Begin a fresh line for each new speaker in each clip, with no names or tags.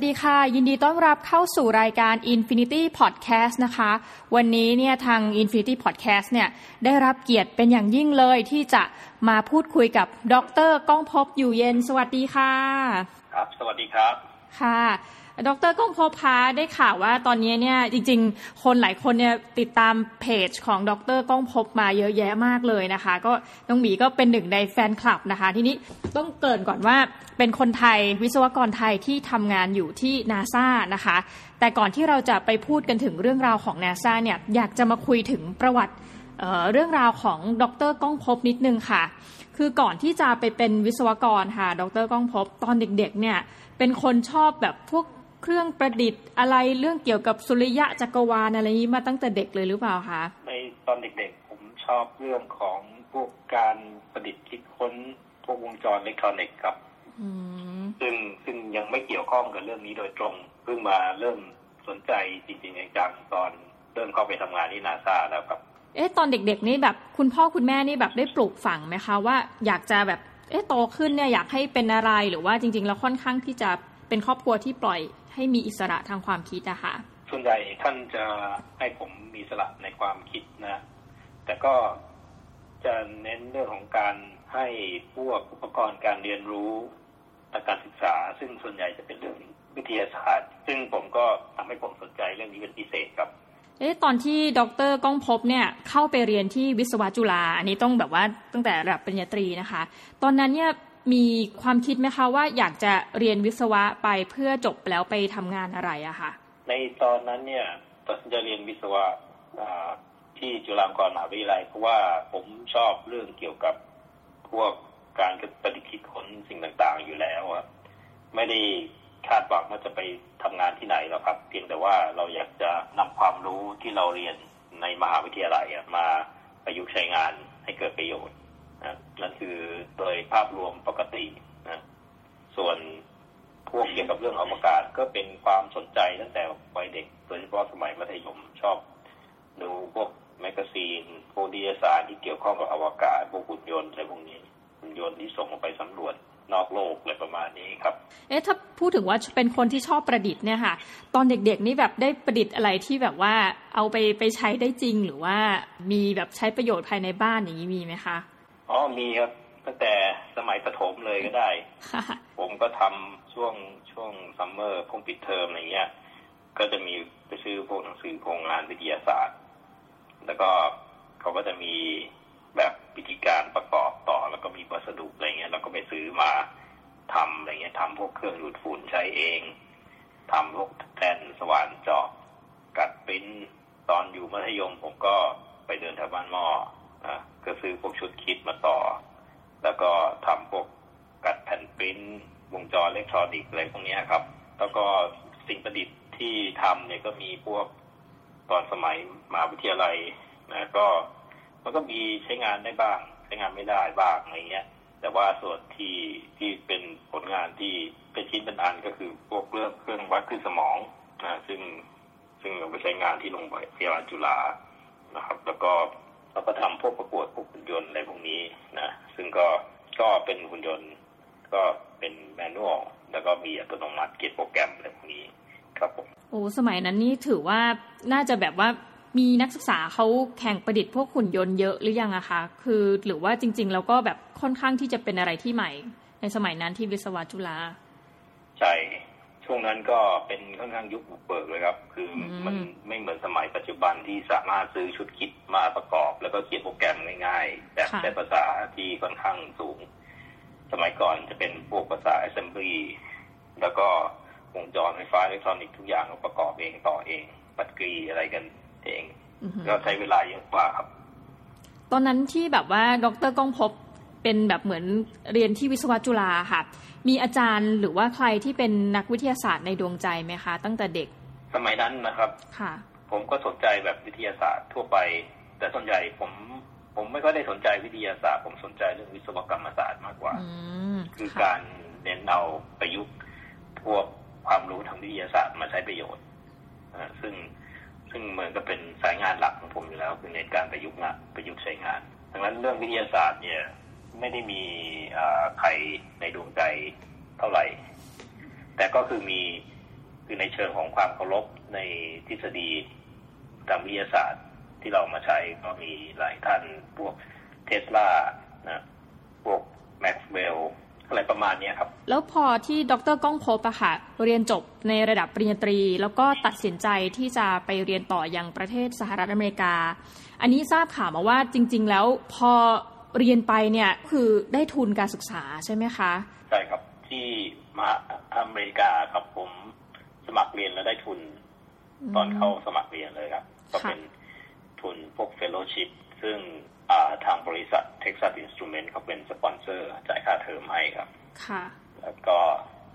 วัสดีค่ะ ยินดีต้อนรับเข้าสู่รายการ Infinity Podcast นะคะ วันนี้เนี่ยทาง Infinity Podcast เนี่ยได้รับเกียรติเป็นอย่างยิ่งเลยที่จะมาพูดคุยกับดรก้องพบอยู่เย็น สวัสดีค่ะ
ครับ สวัสดีครับ
ค่ะ ดรก้องพบพาได้ข่าวว่าตอนนี้เนี่ยจริง ๆ คนหลายคนเนี่ยติดตามเพจของดรก้องพบมาเยอะแยะมากเลยนะคะ ก็น้องหมีก็เป็นหนึ่งในแฟนคลับนะคะ ทีนี้ต้องเกินก่อนว่าเป็นคนไทยวิศวกรไทยที่ทำงานอยู่ที่นาซานะคะ แต่ก่อนที่เราจะไปพูดกันถึงเรื่องราวของนาซาเนี่ยอยากจะมาคุยถึงประวัติเเรื่องราวของดรก้องพบนิดนึงค่ะ คือก่อนที่จะไปเป็นวิศวกรค่ะ ดรก้องพบตอนเด็กๆเนี่ยเป็นคนชอบแบบพวก รื่องประดิษฐ์อะไรเรื่องเกี่ยวกับสุริยะจักรวาลอะไรนี้มาตั้งแต่เด็กเลยหรือเปล่าคะ
ในตอนเด็กๆ ผมชอบเรื่องของพวกการประดิษฐ์คิดค้นพวกวงจรอิเล็กทรอนิกส์ครับซึ่งซึ่งยังไม่เกี่ยวข้องกับเรื่องนี้โดยตรง เพิ่งมาเริ่มสนใจจริงๆจังตอนเริ่มเข้าไปทำงานที่นาซาแล้วครับ
เอ๊ะตอนเด็กๆนี่แบบคุณพ่อคุณแม่นี่แบบได้ปลูกฝังไหมคะว่าอยากจะแบบเอ๊ะโตขึ้นเนี่ยอยากให้เป็นอะไรหรือว่าจริง ๆ แล้วค่อนข้างที่จะเป็นครอบครัวที่ปล่อยให้มีอิสระทางความคิดอะค่ะ
ส่วนใหญ่ท่านจะให้ผมมีอิสระในความคิดนะ แต่ก็จะเน้นเรื่องของการให้พวกอุปกรณ์การเรียนรู้ทางการศึกษา ซึ่งส่วนใหญ่จะเป็นเรื่องวิทยาศาสตร์ ซึ่งผมก็ทำให้ผมสนใจเรื่องนี้เป็นพิเศษครับ
เอ๊ะตอนที่ดรก้องพบเนี่ยเข้าไปเรียนที่วิศวะจุฬาอันนี้ต้องแบบว่าตั้งแต่ระดับปริญญาตรีนะคะ ตอนนั้นเนี่ย มีความคิดไหมคะว่าอยากจะเรียนวิศวะไปเพื่อจบแล้วไปทำงานอะไรอะคะ
ในตอนนั้นเนี่ยตัดสินใจเรียนวิศวะที่จุฬาลงกรณ์มหาวิทยาลัยเพราะว่าผมชอบเรื่องเกี่ยวกับพวกการประดิษฐ์คิดค้นสิ่งต่างๆอยู่แล้วอะไม่ได้คาดหวังว่าจะไปทำงานที่ไหนหรอกครับ เพียงแต่ว่าเราอยากจะนำความรู้ที่เราเรียนในมหาวิทยาลัยมาประยุกต์ใช้งานให้เกิดประโยชน์ นะนั่นคือโดยภาพรวมปกตินะส่วนพวกเกี่ยวกับเรื่องอวกาศก็เป็นความสนใจตั้งแต่วัยเด็กโดยเฉพาะสมัยมัธยมชอบ ดูพวก magazine พวกนิตยสารที่เกี่ยวข้องกับอวกาศพวกหุ่นยนต์อะไรพวกนี้หุ่นยนต์ที่ส่งออกไปสำรวจนอกโลกอะไรประมาณนี้ครับ
เอ๊ะถ้าพูดถึงว่าเป็นคนที่ชอบประดิษฐ์เนี่ยค่ะ ตอนเด็กๆนี่แบบได้ประดิษฐ์อะไรที่แบบว่าเอาไปไปใช้ได้จริงหรือว่ามีแบบใช้ประโยชน์ภายในบ้านอย่างนี้มีไหมคะ
อ๋อมีครับตั้งแต่สมัยประถมเลยก็ได้ ผมก็ทำช่วงช่วง summer พวกปิดเทอมอะไรเงี้ย ก็จะมีไปซื้อพวกหนังสือโครงงานวิทยาศาสตร์ แล้วก็เขาก็จะมีแบบวิธีการประกอบต่อ แล้วก็มีวัสดุอะไรเงี้ยเราก็ไปซื้อมาทำอะไรเงี้ยทำพวกเครื่องดูดฝุ่นใช้เองทำพวกแท่นสว่านเจาะกัดปิ้นตอนอยู่มัธยมผมก็ไปเดินแถวบ้านหม้ออะ ก็ซื้อพวกชุด kit มาต่อ แล้วก็ทำพวกกัดแผ่นปริ้นวงจรอิเล็กทรอนิกส์อะไรพวกนี้ครับ แล้วก็สิ่งประดิษฐ์ที่ทำเนี่ยก็มีพวกตอนสมัยมหาวิทยาลัยนะก็มันก็มีใช้งานได้บ้าง ใช้งานไม่ได้บ้างอะไรเงี้ย แต่ว่าส่วนที่ที่เป็นผลงานที่เป็นชิ้นเป็นอันก็คือพวกเรื่องเครื่องวัดคลื่นสมองนะซึ่งซึ่งเอาไปใช้งานที่โรงพยาบาลจุฬานะครับ แล้วก็ เราก็ทำพวกประกวดพวกหุ่นยนต์อะไรพวกนี้นะซึ่งก็ก็เป็นหุ่นยนต์ก็เป็นแมนนวลแล้วก็มีอัตโนมัติเก็บโปรแกรมอะไรพวกนี้ครับผม
โอ้สมัยนั้นนี่ถือว่าน่าจะแบบว่ามีนักศึกษาเขาแข่งประดิษฐ์พวกหุ่นยนต์เยอะหรือยังอะคะคือหรือว่าจริง ๆ แล้วก็แบบค่อนข้างที่จะเป็นอะไรที่ใหม่ ในสมัยนั้นที่วิศวะจุฬา
ใช่ ช่วงนั้นก็เป็นค่อนข้างยุคบุกเบิกเลยครับ คือมันไม่เหมือนสมัยปัจจุบันที่สามารถซื้อชุดคิดมาประกอบ แล้วก็เขียนโปรแกรมง่ายๆแบบใช้ภาษาที่ค่อนข้างสูง สมัยก่อนจะเป็นพวกภาษา assembly แล้วก็วงจรไฟฟ้าอิเล็กทรอนิกส์ทุกอย่างประกอบเองต่อเองปัดกรีอะไรกันเองก็ใช้เวลาเยอะกว่าครับ
ตอนนั้นที่แบบว่าดรก้องพบ เป็นแบบเหมือนเรียนที่วิศวะจุฬาค่ะ มีอาจารย์หรือว่าใครที่เป็นนักวิทยาศาสตร์ในดวงใจไหมคะ ตั้งแต่เด็ก
สมัยนั้นนะครับ
ค่ะ
ผมก็สนใจแบบวิทยาศาสตร์ทั่วไป แต่ส่วนใหญ่ผมผมไม่ก็ได้สนใจวิทยาศาสตร์ ผมสนใจเรื่องวิศวกรรมศาสตร์มากกว่าคือการเน้นเอาประยุกต์พวกความรู้ทางวิทยาศาสตร์มาใช้ประโยชน์ซึ่งซึ่งเหมือนกับเป็นสายงานหลักของผมอยู่แล้ว คือเน้นการประยุกต์งานประยุกต์ใช้งานดังนั้นเรื่องวิทยาศาสตร์เนี่ย ไม่ได้มีใครในดวงใจเท่าไหร่ แต่ก็คือมีคือในเชิงของความเคารพในทฤษฎีทางวิทยาศาสตร์ที่เรามาใช้ก็มีหลายท่านพวกเทสลานะพวกแม็กซ์เวลอะไรประมาณนี้ครับ
แล้วพอที่ดรก้องพบอะค่ะ เรียนจบในระดับปริญญาตรี แล้วก็ตัดสินใจที่จะไปเรียนต่ออยังประเทศสหรัฐอเมริกา อันนี้ทราบข่าวมาว่าจริง ๆ แล้วพอ เรียนไปเนี่ยคือได้ทุนการศึกษาใช่ไหมคะ
ใช่ครับที่มาอเมริกาครับผมสมัครเรียนแล้วได้ทุน ตอนเข้าสมัครเรียนเลยครับ ก็เป็นทุนพวก fellowship ซึ่งทางบริษัท Texas Instrument เขาเป็นสปอนเซอร์จ่ายค่าเทอมให้ครับ
ค่ะ
แล้วก็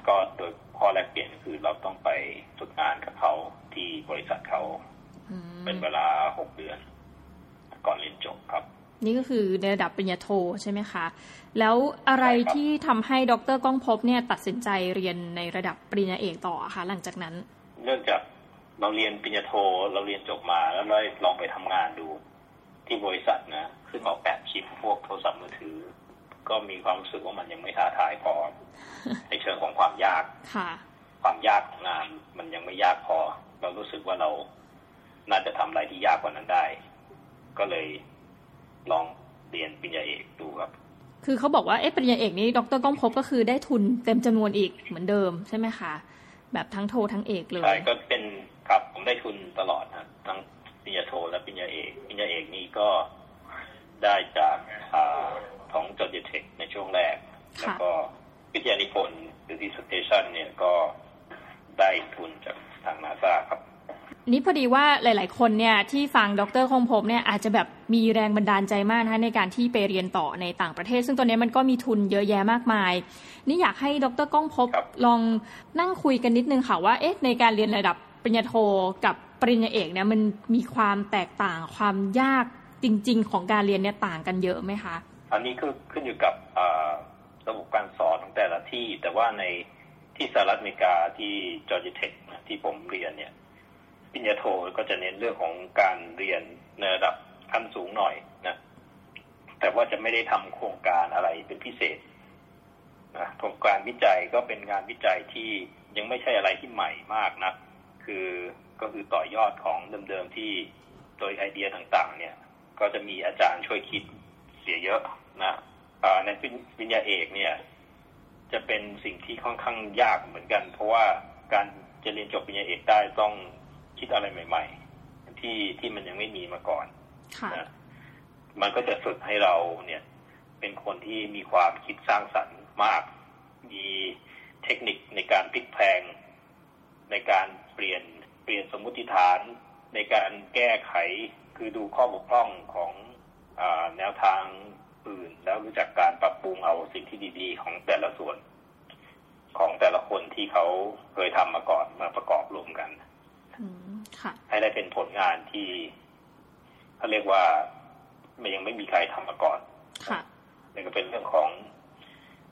ก็โดยข้อแลกเปลี่ยนคือเราต้องไปฝึกงานกับเขาที่บริษัทเขา เป็นเวลาหกเดือน ก่อนเรียนจบครับ
นี่ก็คือในระดับปริญญาโทใช่ไหมคะ แล้วอะไรที่ทำให้ดรก้องพบเนี่ยตัดสินใจเรียนในระดับปริญญาเอกต่อคะหลังจากนั้น
เนื่องจากเราเรียนปริญญาโทเราเรียนจบมาแล้วเราลองไปทำงานดู ที่บริษัทนะซึ่งออกแบบชิปพวกโทรศัพท์มือถือ ก็มีความรู้สึกว่ามันยังไม่ท้าทายพอในเชิงของความยาก
ค่ะ
ความยากของงานมันยังไม่ยากพอ เรารู้สึกว่าเราน่าจะทำอะไรที่ยากกว่านั้นได้ ก็เลย ลองเรียนปริญญาเอกดูครับ
คือเขาบอกว่าเอ๊ะปริญญาเอกนี้ดรก้องพบก็คือได้ทุนเต็มจำนวนอีกเหมือนเดิมใช่ไหมคะแบบทั้งโททั้งเอกเลย
ใช่ก็เป็นครับผมได้ทุนตลอดนะทั้งปริญญาโทและปริญญาเอกปริญญาเอกนี่ก็ได้จากอของจอร์เจเทคในช่วงแรก แล้วก็วิทยานิพนธ์หรือ dissertation เนี่ยก็ได้ทุนจากทางนาซาครับ
นี่พอดีว่าหลาย ๆ คนเนี่ยที่ฟังดรคงพบเนี่ยอาจจะแบบมีแรงบันดาลใจมากนะคะในการที่ไปเรียนต่อในต่างประเทศ ซึ่งตัวนี้มันก็มีทุนเยอะแยะมากมาย นี่อยากให้ดรก้องพบลองนั่งคุยกันนิดนึงค่ะว่าเอ๊ะในการเรียนระดับปริญญาโทกับปริญญาเอกเนี่ยมันมีความแตกต่างความยากจริง ๆ ของการเรียนเนี่ยต่างกันเยอะไหมคะ
อันนี้คือขึ้นอยู่กับระบบการสอนของแต่ละที่ แต่ว่าในที่สหรัฐอเมริกาที่จอร์จเทคที่ผมเรียนเนี่ย ปริญญาโทก็จะเน้นเรื่องของการเรียนในระดับขั้นสูงหน่อยนะแต่ว่าจะไม่ได้ทำโครงการอะไรเป็นพิเศษนะโครงการวิจัยก็เป็นงานวิจัยที่ยังไม่ใช่อะไรที่ใหม่มากนะคือก็คือต่อยอดของเดิมๆที่โดยไอเดียต่างๆ เนี่ย ก็จะมีอาจารย์ช่วยคิดเสียเยอะนะในปริญญาเอกเนี่ย จะเป็นสิ่งที่ค่อนข้างยากเหมือนกัน เพราะว่าการจะเรียนจบปริญญาเอกได้ต้อง คิดอะไรใหม่ ๆ ที่ที่มันยังไม่มีมาก่อนนะมันก็จะฝึกให้เราเนี่ย เป็นคนที่มีความคิดสร้างสรรค์มาก มีเทคนิคในการพลิกแพง ในการเปลี่ยนเปลี่ยนสมมุติฐาน ในการแก้ไขคือดูข้อบกพร่องของอแนวทางอื่น แล้วรู้จักการปรับปรุงเอาสิ่งที่ดีๆ ของแต่ละส่วนของแต่ละคนที่เขาเคยทำมาก่อนมาประกอบรวมกัน ให้ได้เป็นผลงานที่เขาเรียกว่ามันยังไม่มีใครทำมาก่อนนี่ก็เป็นเรื่องของ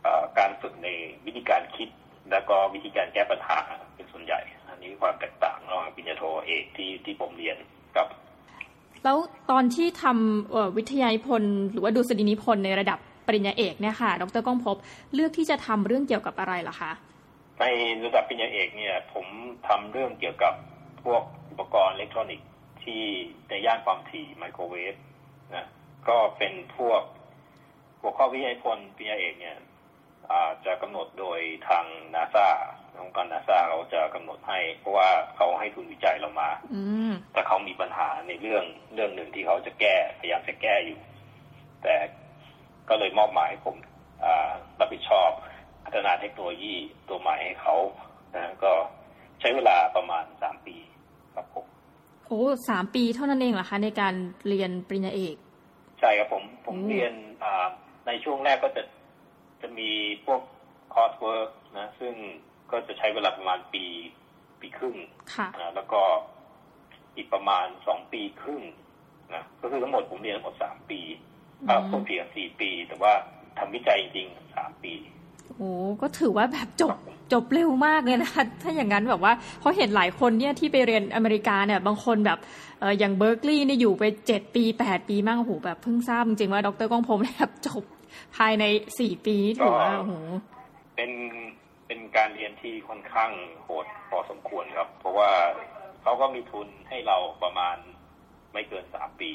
อการฝึกในวิธีการคิด แล้วก็วิธีการแก้ปัญหาเป็นส่วนใหญ่ อันนี้ความแตกต่างระหว่างปริญญาโทเอกที่ที่ผมเรียนกับ
แล้วตอนที่ทำวิทยานิพนธ์หรือว่าดุษฎีนิพนธ์ในระดับปริญญาเอกเนี่ยค่ะ ดรก้องพบเลือกที่จะทำเรื่องเกี่ยวกับอะไรล่ะคะ
ในระดับปริญญาเอกเนี่ย ผมทำเรื่องเกี่ยวกับ พวกอุปกรณ์อิเล็กทรอนิกส์ที่ในย่านความถี่ไมโครเวฟนะก็เป็นพวกหัวข้อวิทยานิพนธ์ปริญญาเอกเนี่ยจะกำหนดโดยทางนาซาองค์การนาซาเขาจะกำหนดให้ เพราะว่าเขาให้ทุนวิจัยเรามาถ้าเขามีปัญหาในเรื่องเรื่องหนึ่งที่เขาจะแก้พยายามจะแก้อยู่ แต่ก็เลยมอบหมายผมรับผิดชอบพัฒนาเทคโนโลยีตัวใหม่ให้เขานะก็ใช้เวลาประมาณสามปี ครับผม
โอ้สามปีเท่านั้นเองเหรอคะ ในการเรียนปริญญาเอก
ใช่ครับผม ผมเรียนในช่วงแรกก็จะจะมีพวก coursework นะ ซึ่งก็จะใช้เวลาประมาณปีปีครึ่งนะแล้วก็อีกประมาณสองปีครึ่งนะก็คือทั้งหมดผมเรียนทั้งหมดสามปีอ่าพวกเพียงสี่ปี แต่ว่าทำวิจัยจริงสามปี
โอ้ก็ถือว่าแบบจบจบเร็วมากเลยนะคะถ้าอย่างนั้นแบบว่าเพราะเห็นหลายคนเนี่ยที่ไปเรียนอเมริกาเนี่ยบางคนแบบเอออย่างเบิร์กลีย์เนี่ยอยู่ไปเจ็ดปีแปดปีมากโอ้โหแบบเพิ่งทราบจริงๆว่าดรก้องพรมแบบจบภายในสี่ปีถือว่าโอ้โห
เป็นเป็นการเรียนที่ค่อนข้างโหดพอสมควรครับ เพราะว่าเขาก็มีทุนให้เราประมาณไม่เกินสามปี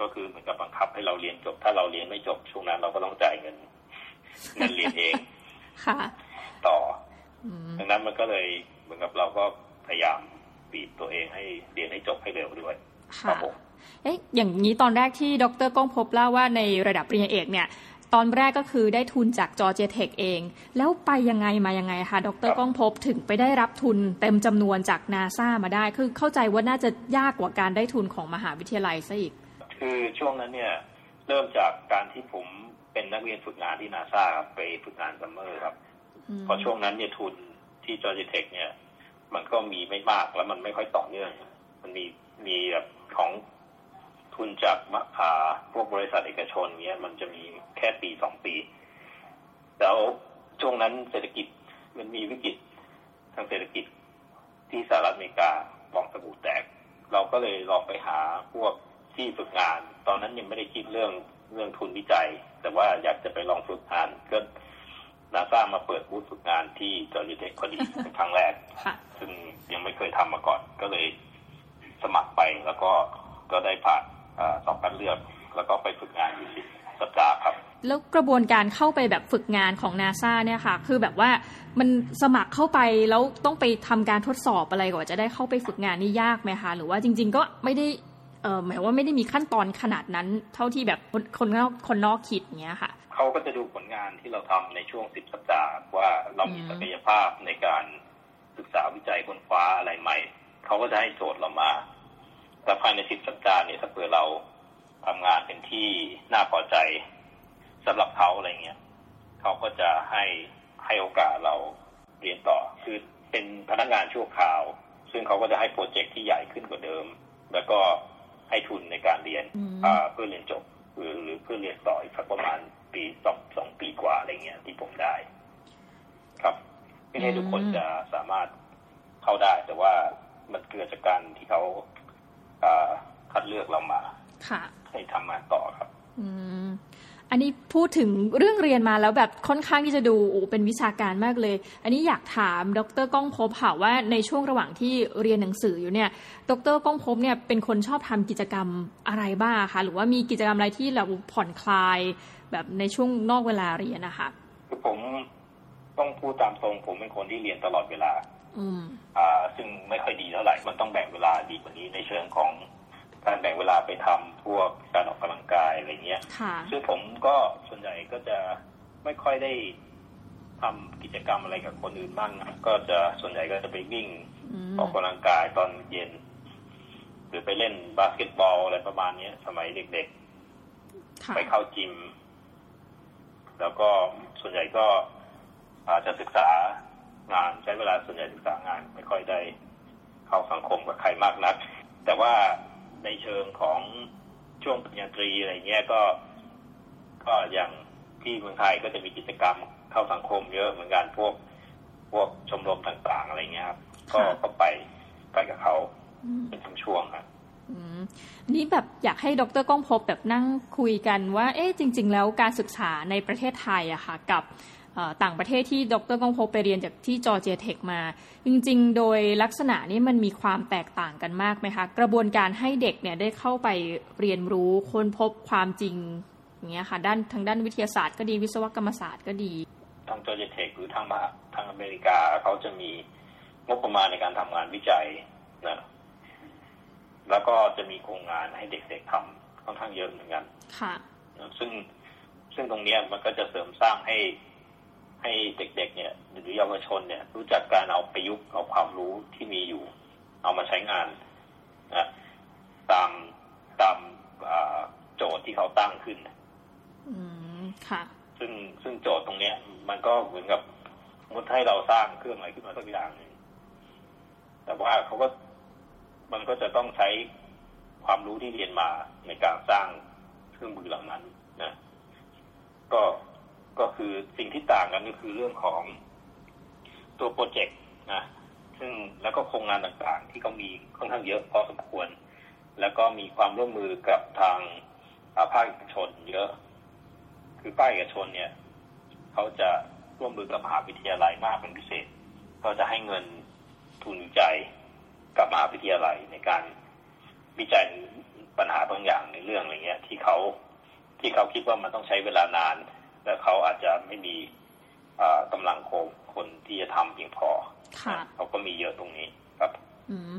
ก็คือเหมือนกับบังคับให้เราเรียนจบ ถ้าเราเรียนไม่จบช่วงนั้นเราก็ต้องจ่ายเงินเงินเรียนเอง ต่อดังนั้นมันก็เลยเหมือนกับเราก็พยายามบีบตัวเองให้เรียนให้จบให้เร็วด้วย
ค่ะเอ๊ะอย่างนี้ตอนแรกที่ดรก้องพบเล่าว่าในระดับปริญญาเอกเนี่ย ตอนแรกก็คือได้ทุนจากจอร์เจเทคเอง แล้วไปยังไงมายังไงคะดรก้องพบถึงไปได้รับทุนเต็มจำนวนจากนาซามาได้ คือเข้าใจว่าน่าจะยากกว่าการได้ทุนของมหาวิทยาลัยซะอีก
คือช่วงนั้นเนี่ยเริ่มจากการที่ผม เป็นนักเรียนฝึกงานที่นาซาไปฝึกงาน summer ครับพอช่วงนั้นเนี่ยทุนที่จอร์จิเทคเนี่ย มันก็มีไม่มากแล้วมันไม่ค่อยต่อเนื่อง มันมีมีแบบของทุนจากพวกบริษัทเอกชนเนี่ยมันจะมีแค่ปีสองปี แล้วช่วงนั้นเศรษฐกิจมันมีวิกฤตทางเศรษฐกิจที่สหรัฐอเมริกาบองสบู่แตก เราก็เลยลองไปหาพวกที่ฝึกงาน ตอนนั้นยังไม่ได้คิดเรื่อง เรื่องทุนวิจัย แต่ว่าอยากจะไปลองฝึกงานก็นาซามาเปิดบูธฝึกงานที่จอร์จิเทคพอดีเป็นครั้งแรก ซึ่งยังไม่เคยทำมาก่อน ก็เลยสมัครไปแล้วก็ก็ได้ผ่านสอบการเลือก แล้วก็ไปฝึกงานอยู่สิสัปดาห์ครับ
แล้วกระบวนการเข้าไปแบบฝึกงานของนาซาเนี่ยค่ะ คือแบบว่ามันสมัครเข้าไปแล้วต้องไปทำการทดสอบอะไรก่อนจะได้เข้าไปฝึกงานนี่ยากไหมคะ หรือว่าจริง ๆ ก็ไม่ได้ เออหมายว่าไม่ได้มีขั้นตอนขนาดนั้น เท่าที่แบบคนคนนอกคนนอกคิดเงี้ยค่ะ
เขาก็จะดูผลงานที่เราทำในช่วงสิบสัปดาห์ว่าเรามีศักยภาพในการศึกษาวิจัยค้นคว้าอะไรใหม่เขาก็จะให้โจทย์เรามาแต่ภายในสิบสัปดาห์เนี่ยถ้าเผื่อเราทำงานเป็นที่น่าพอใจสำหรับเขาอะไรเงี้ยเขาก็จะให้ให้โอกาสเราเรียนต่อ คือเป็นพนักงานชั่วคราว ซึ่งเขาก็จะให้โปรเจกต์ที่ใหญ่ขึ้นกว่าเดิม แล้วก็ ให้ทุนในการเรียนเพื่อเรียนจบหรือหรือเพื่อเรียนต่ออีกสักประมาณปีสองสองปีกว่าอะไรเงี้ยที่ผมได้ ครับไม่ใช่ทุกคนจะสามารถเข้าได้ แต่ว่ามันเกิดจากการที่เขาคัดเลือกเรามาให้ทำงานต่อครับ
อั นนี้พูดถึงเรื่องเรียนมาแล้วแบบค่อนข้างที่จะดูโอ้เป็นวิชาการมากเลย อันนี้อยากถามดรก้องพบค่ะว่าในช่วงระหว่างที่เรียนหนังสืออยู่เนี่ย ดรก้องพบเนี่ยเป็นคนชอบทำกิจกรรมอะไรบ้างคะหรือว่ามีกิจกรรมอะไรที่เราผ่อนคลายแบบในช่วงนอกเวลาเรียนนะคะ
คือผมต้องพูดตามตรงผมเป็นคนที่เรียนตลอดเวลา
อืม
อ่า ซึ่งไม่ค่อยดีเท่าไหร่มันต้องแบ่งเวลาดีกว่านี้ในเชิงของ การแบ่งเวลาไปทำพวกการออกกำลังกายอะไรเงี้ยซึ่งผมก็ส่วนใหญ่ก็จะไม่ค่อยได้ทำกิจกรรมอะไรกับคนอื่นบ้างนะก็จะส่วนใหญ่ก็จะไปวิ่งออกกำลังกายตอนเย็น หรือไปเล่นบาสเกตบอลอะไรประมาณนี้สมัยเด็กๆ ไปเข้าจิม แล้วก็ส่วนใหญ่ก็อาจจะศึกษางานใช้เวลาส่วนใหญ่ศึกษางาน ไม่ค่อยได้เข้าสังคมกับใครมากนัก แต่ว่า ในเชิงของช่วงปริญญาตรีอะไรเงี้ยก็ก็อย่างที่เมืองไทยก็จะมีกิจกรรมเข้าสังคมเยอะเหมือนกันพวกพวกชมรมต่างๆอะไรเงี้ยครับก็ก็ไปไปกับเขาเป็นทั้งช่วงครับ
นี่แบบอยากให้ดรก้องพบแบบนั่งคุยกันว่า เอ๊ะจริง ๆ แล้วการศึกษาในประเทศไทยอะค่ะ กับ ต่างประเทศที่ดรก้องพบไปเรียนจากที่จอร์เจียเทคมา จริงๆ โดยลักษณะนี้มันมีความแตกต่างกันมากไหมคะ กระบวนการให้เด็กเนี่ยได้เข้าไปเรียนรู้ค้นพบความจริงอย่างเงี้ยค่ะด้านทางด้านวิทยาศาสตร์ก็ดีวิศวกรรมศาสตร์ก็ดี
ทางจอร์เจียเทคหรือทางมาทางอเมริกาเขาจะมีงบประมาณในการทำงานวิจัยนะแล้วก็จะมีโครงงานให้เด็กๆทำค่อนข้างเยอะเหมือนกัน
ค่ะ
ซึ่งซึ่งตรงนี้มันก็จะเสริมสร้างให้ ให้เด็กๆ เนี่ยหรือเยาวชนเนี่ย รู้จักการเอาประยุกต์เอาความรู้ที่มีอยู่ เอามาใช้งานนะตามตามโจทย์ที่เขาตั้งขึ้น
อืมค่ะ
ซึ่งซึ่งโจทย์ตรงเนี้ย มันก็เหมือนกับมุดให้เราสร้างเครื่องอะไรขึ้นมาสักอย่างหนึ่งแต่ว่าเขาก็มันก็จะต้องใช้ความรู้ที่เรียนมาในการสร้างเครื่องมือเหล่านั้นนะก็ ก็คือสิ่งที่ต่างกันก็คือเรื่องของตัวโปรเจกต์นะซึ่งแล้วก็โครงงานต่างๆ ที่เขามีค่อนข้างเยอะพอสมควร แล้วก็มีความร่วมมือกับทางภาคเอกชน เยอะ คือภาคเอกชนเนี่ยเขาจะร่วมมือกับมหาวิทยาลัยมากเป็นพิเศษ ก็จะให้เงินทุนวิจัยกับมหาวิทยาลัยในการวิจัยปัญหาบางอย่างในเรื่องอะไรเงี้ย ที่เขาที่เขาคิดว่ามันต้องใช้เวลานาน และเขาอาจจะไม่มีกำลังโคคนที่จะทำเพียงพอเขาก็มีเยอะตรงนี้ครับ
อืม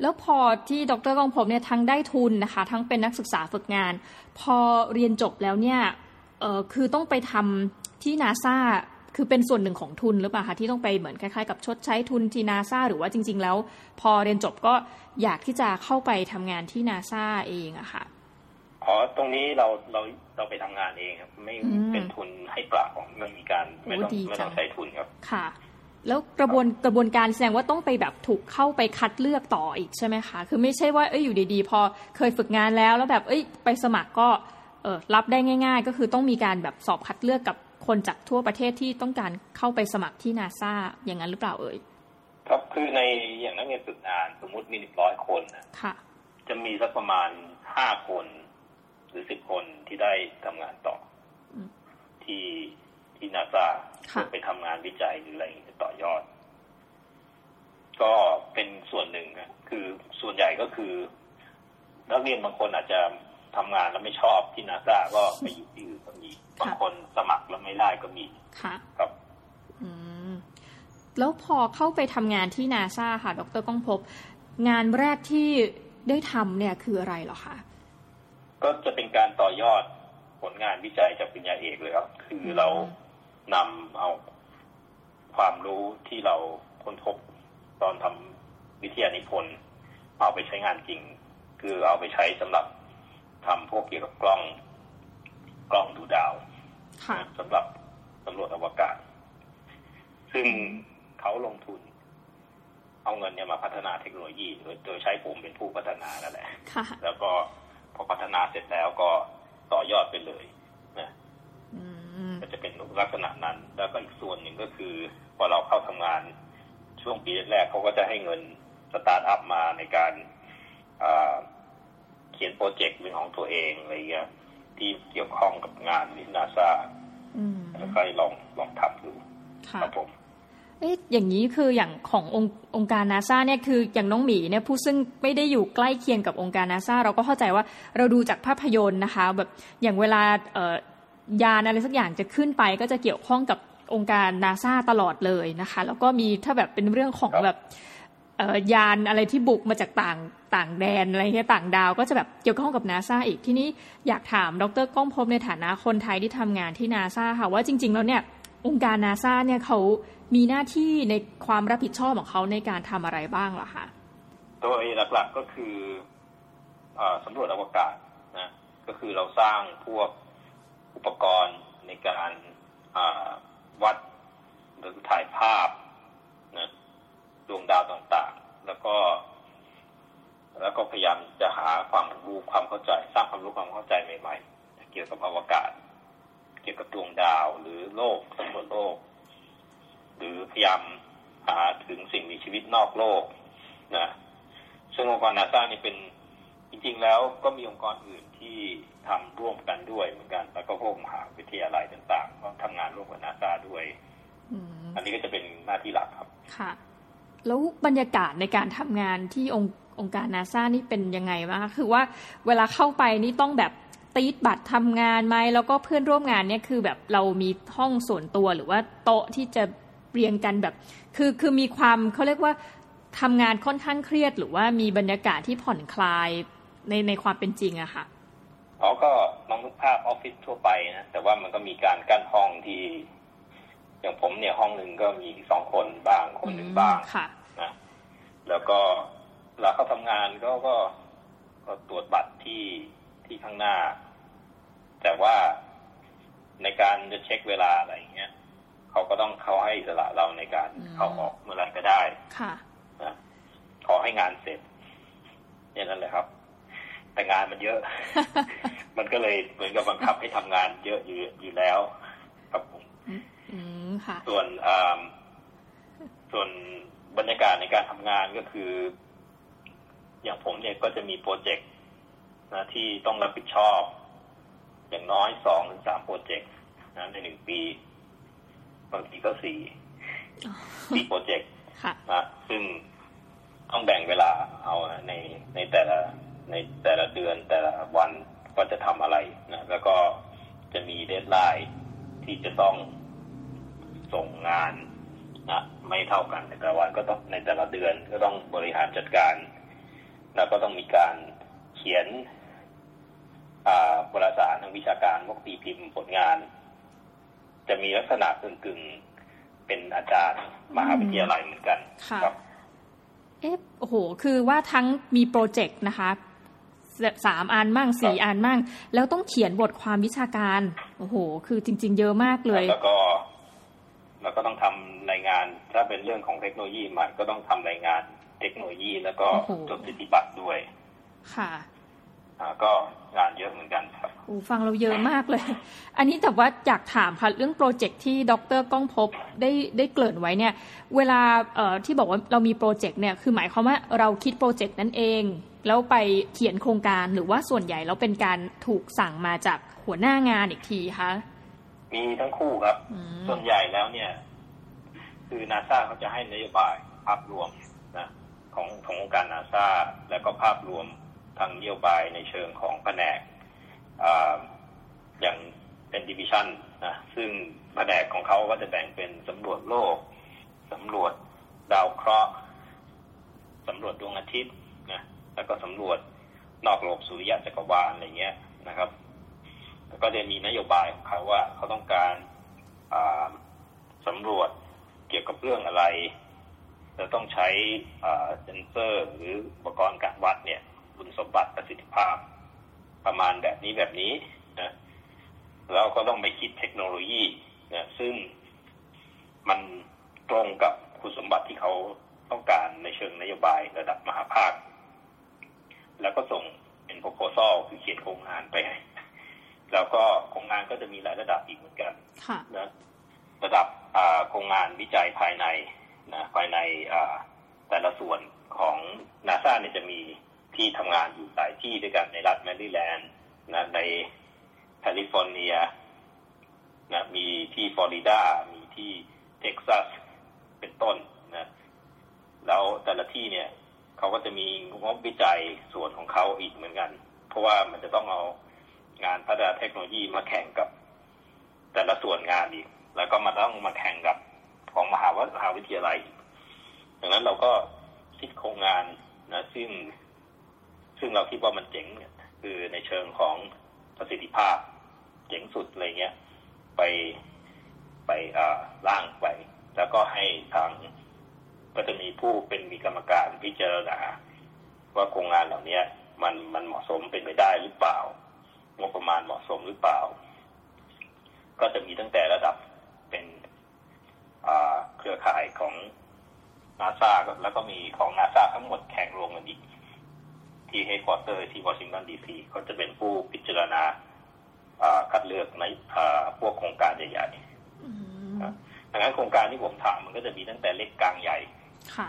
แล้วพอที่ดรกองพบเนี่ยทั้งได้ทุนนะคะ ทั้งเป็นนักศึกษาฝึกงาน พอเรียนจบแล้วเนี่ยเออคือต้องไปทำที่นาซาคือเป็นส่วนหนึ่งของทุนหรือเปล่าคะที่ต้องไปเหมือนคล้ายๆกับชดใช้ทุนที่นาซาหรือว่าจริง ๆ แล้ว พอเรียนจบก็อยากที่จะเข้าไปทำงานที่นาซาเองอะค่ะ
อ๋อตรงนี้เราเราเราไปทำงานเองครับ ไม่เป็นทุนให้เปล่าไม่มีการไม่ต้องไม่ต้องใช้ทุนครับ
ค่ะ แล้วกระบวนกระบวนการแสดงว่าต้องไปแบบถูกเข้าไปคัดเลือกต่ออีกใช่ไหมคะ คือไม่ใช่ว่าเอ้ยอยู่ดีๆ พอเคยฝึกงานแล้วแล้วแบบเอ้ยไปสมัครก็เออรับได้ง่าย ๆ ก็คือต้องมีการแบบสอบคัดเลือกกับคนจากทั่วประเทศที่ต้องการเข้าไปสมัครที่นาซาอย่างนั้นหรือเปล่าเอ่ย
ครับคือในอย่างนักเรียนฝึกงานสมมุติมีหนึ่งร้อยคนนะจะมีสักประมาณห้าคน หรือสิบคนที่ได้ทำงานต่อที่ที่นาซาเพื่อไปทำงานวิจัยหรืออะไรต่อยอด ก็เป็นส่วนหนึ่งคือส่วนใหญ่ก็คือ นักเรียนบางคนอาจจะทำงานแล้วไม่ชอบที่นาซาก็ไปอยู่ที่อื่นก็มีบางคนสมัครแล้วไม่ได้ก็มี
ค่ะ
ครับ
อืมแล้วพอเข้าไปทำงานที่นาซาค่ะ ดรก้องพบ งานแรกที่ได้ทำเนี่ยคืออะไรเหรอคะ
ก็จะเป็นการต่อยอดผลงานวิจัยจากปริญญาเอกเลยครับ คือเรานำเอาความรู้ที่เราค้นพบตอนทำวิทยานิพนธ์เอาไปใช้งานจริง คือเอาไปใช้สำหรับทำพวกเกี่ยวกับกล้องกล้องดูดาวสำหรับสำรวจอวกาศ ซึ่งเขาลงทุน เอาเงินเนี่ยมาพัฒนาเทคโนโลยี โดยโดยใช้ผมเป็นผู้พัฒนานั่นแหละแล้วก็ พอพัฒนาเสร็จแล้วก็ต่อยอดไปเลยนะก็จะเป็นลักษณะนั้น แล้วก็อีกส่วนหนึ่งก็คือ พอเราเข้าทำงานช่วงปีแรกเขาก็จะให้เงิน start up มาในการเขียน project เป็นของตัวเองอะไรเงี้ยที่เกี่ยวข้องกับงานในนาซาแล้วก็ลองลองทำดูครับผม
เอ๊ะอย่างนี้คืออย่างขององค์องค์การนาซาเนี่ยคืออย่างน้องหมีเนี่ยผู้ซึ่งไม่ได้อยู่ใกล้เคียงกับองค์การนาซาเราก็เข้าใจว่าเราดูจากภาพยนตร์นะคะแบบอย่างเวลาเอ่อยานอะไรสักอย่างจะขึ้นไปก็จะเกี่ยวข้องกับองค์การนาซาตลอดเลยนะคะ แล้วก็มีถ้าแบบเป็นเรื่องของแบบยานอะไรที่บุกมาจากต่างต่างแดนอะไรเงี้ยต่างดาว ก็จะแบบเกี่ยวข้องกับนาซาอีกที่นี้อยากถามดรก้องพบในฐานะคนไทยที่ทำงานที่นาซาค่ะว่าจริง ๆ แล้วเนี่ยองค์การนาซาเนี่ยเขา มีหน้าที่ในความรับผิดชอบของเขาในการทำอะไรบ้างล่ะคะ
โดยหลักๆก็คืออสำรวจอวกาศนะก็คือเราสร้างพวกอุปกรณ์ในการวัดหรือถ่ายภาพนะดวงดาวต่างๆ แล้วก็ แล้วก็พยายามจะหาความรู้ความเข้าใจ สร้างความรู้ความเข้าใจใหม่ ๆ เกี่ยวกับอวกาศ เกี่ยวกับดวงดาวหรือโลกสำรวจโลก หรือพยายามหาถึงสิ่งมีชีวิตนอกโลกนะซึ่งองค์กรนาซานี่เป็นจริงๆแล้วก็มีองค์กรอื่นที่ทำร่วมกันด้วยเหมือนกัน แล้วก็พวกมหาวิทยาลัยต่างๆก็ทำงานร่วมกับนาซาด้วยอันนี้ก็จะเป็นหน้าที่หลักครับ
ค่ะ แล้วบรรยากาศในการทำงานที่องค์องค์การนาซานี่เป็นยังไงบ้างคือว่าเวลาเข้าไปนี่ต้องแบบตีดบัตรทำงานไหมแล้วก็เพื่อนร่วมงานเนี่ยคือแบบเรามีห้องส่วนตัวหรือว่าโต๊ะที่จะ เรียงกันแบบ คือคือมีความเขาเรียกว่าทำงานค่อนข้างเครียด หรือว่ามีบรรยากาศที่ผ่อนคลายในในความเป็นจริงอะค่ะ
อ๋อก็ลองนึกภาพออฟฟิศทั่วไปนะแต่ว่ามันก็มีการกั้นห้องที่ อย่างผมเนี่ยห้องหนึ่งก็มีสองคนบ้างคนหนึ่งบ้าง
ค่ะ
นะแล้วก็เวลาเขาทำงานก็ก็ก็ตรวจบัตรที่ที่ข้างหน้า แต่ว่าในการจะเช็คเวลาอะไรอย่างเงี้ย เขาก็ต้องเขาให้อิสระเราในการเข้าออกเมื่อไหร่ก็ได้
ค่ะ
นะขอให้งานเสร็จอย่างนั้นเลยครับ แต่งานมันเยอะ มันก็เลยเหมือนกับบังคับให้ทำงานเยอะอยู่อยู่แล้ว ครับผมส่วนส่วนบรรยากาศในการทำงานก็คือ อย่างผมเนี่ยก็จะมีโปรเจกต์นะที่ต้องรับผิดชอบ อย่างน้อยสองถึงสามโปรเจกต์นะในหนึ่งปี บางทีก็สี่สี่โปรเจกต์นะซึ่งต้องแบ่งเวลาเอาในในแต่ละในแต่ละเดือนแต่ละวันว่าจะทำอะไรนะแล้วก็จะมีเดทไลน์ที่จะต้องส่งงานนะไม่เท่ากันในแต่ละวันก็ต้องในแต่ละเดือนก็ต้องบริหารจัดการ แล้วก็ต้องมีการเขียนวารสารทางวิชาการพวกตีพิมพ์ผลงาน จะมีลักษณะกึ่งๆเป็นอาจารย์มหาวิทยาลัยเหมือนกันครับ
เอ๊ะโอ้โห คือว่าทั้งมีโปรเจกต์นะคะสามอันมั่งสี่อันมั่ง แล้วต้องเขียนบทความวิชาการ โอ้โห คือจริง ๆ เยอะมากเลย
แล้วก็แล้วก็ต้องทำรายงาน ถ้าเป็นเรื่องของเทคโนโลยีใหม่ก็ต้องทำรายงานเทคโนโลยีแล้วก็จดสิทธิบัตรด้วย
ค่ะ
ก็งานเยอะเหมือนกันครับ
โอ้ฟังเราเยอะมากเลย อันนี้แต่ว่าอยากถามค่ะเรื่องโปรเจกต์ที่ดรก้องพบได้ได้เกริ่นไว้เนี่ย เวลาเอ่อที่บอกว่าเรามี project เนี่ยคือหมายความว่าเราคิด project นั้นเอง แล้วไปเขียนโครงการหรือว่าส่วนใหญ่แล้วเป็นการถูกสั่งมาจากหัวหน้างานอีกทีคะ
มีทั้งคู่ครับ ส่วนใหญ่แล้วเนี่ย คือนาซาเขาจะให้นโยบายภาพรวมนะของขององค์การนาซาแล้วก็ภาพรวม ทางนโยบายในเชิงของแผนกอย่างเป็น divisionนะซึ่งแผนกของเขาก็จะแบ่งเป็นสำรวจโลกสำรวจดาวเคราะห์สำรวจดวงอาทิตย์นะแล้วก็สำรวจนอกโลกสุริยะจักรวาลอะไรเงี้ยนะครับ แล้วก็จะมีนโยบายของเขาว่าเขาต้องการสำรวจเกี่ยวกับเรื่องอะไรจะต้องใช้เซนเซอร์หรืออุปกรณ์การวัดเนี่ย คุณสมบัติประสิทธิภาพ ประมาณแบบนี้แบบนี้นะเราก็ต้องไปคิดเทคโนโลยีนะซึ่งมันตรงกับคุณสมบัติที่เขาต้องการในเชิงนโยบายระดับมหาภาค แล้วก็ส่งเป็นโปรโพซอลคือเขียนโครงงานไป แล้วก็โครงงานก็จะมีหลายระดับอีกเหมือนกันนะระดับโครงงานวิจัยภายในนะภายในแต่ละส่วนของนาซาเนี่ยจะมี ที่ทำงานอยู่หลายที่ด้วยกันในรัฐแมริแลนด์นะในแคลิฟอร์เนียนะมีที่ฟลอริดา มีที่เท็กซัสเป็นต้นนะแล้วแต่ละที่เนี่ยเขาก็จะมีงบวิจัยส่วนของเขาอีกเหมือนกัน เพราะว่ามันจะต้องเอางานพัฒนาเทคโนโลยีมาแข่งกับ แต่ละส่วนงานอีก แล้วก็มาต้องมาแข่งกับของมหาวิทยาลัยดังนั้นเราก็คิดโครงงานนะซึ่ง ซึ่งเราคิดว่ามันเจ๋งคือในเชิงของประสิทธิภาพ เจ๋งสุดอะไรเงี้ยไปไปร่างไป แล้วก็ให้ทางก็จะมีผู้เป็นมีกรรมการพิจารณาว่าโครงงานเหล่านี้มันมันเหมาะสมเป็นไปได้หรือเปล่างบประมาณเหมาะสมหรือเปล่า ก็จะมีตั้งแต่ระดับเป็นเครือข่ายของนาซาแล้วก็มีของนาซาทั้งหมดแข่งรวมกันอีก ที่ headquarter ที่วอชิงตันดีซีเขาจะเป็นผู้พิจารณาคัดเลือกในพวกโครงการใหญ่ๆดังนั้นโครงการที่ผมทำมันก็จะมีตั้งแต่เล็กกลางใหญ่
ค่ะ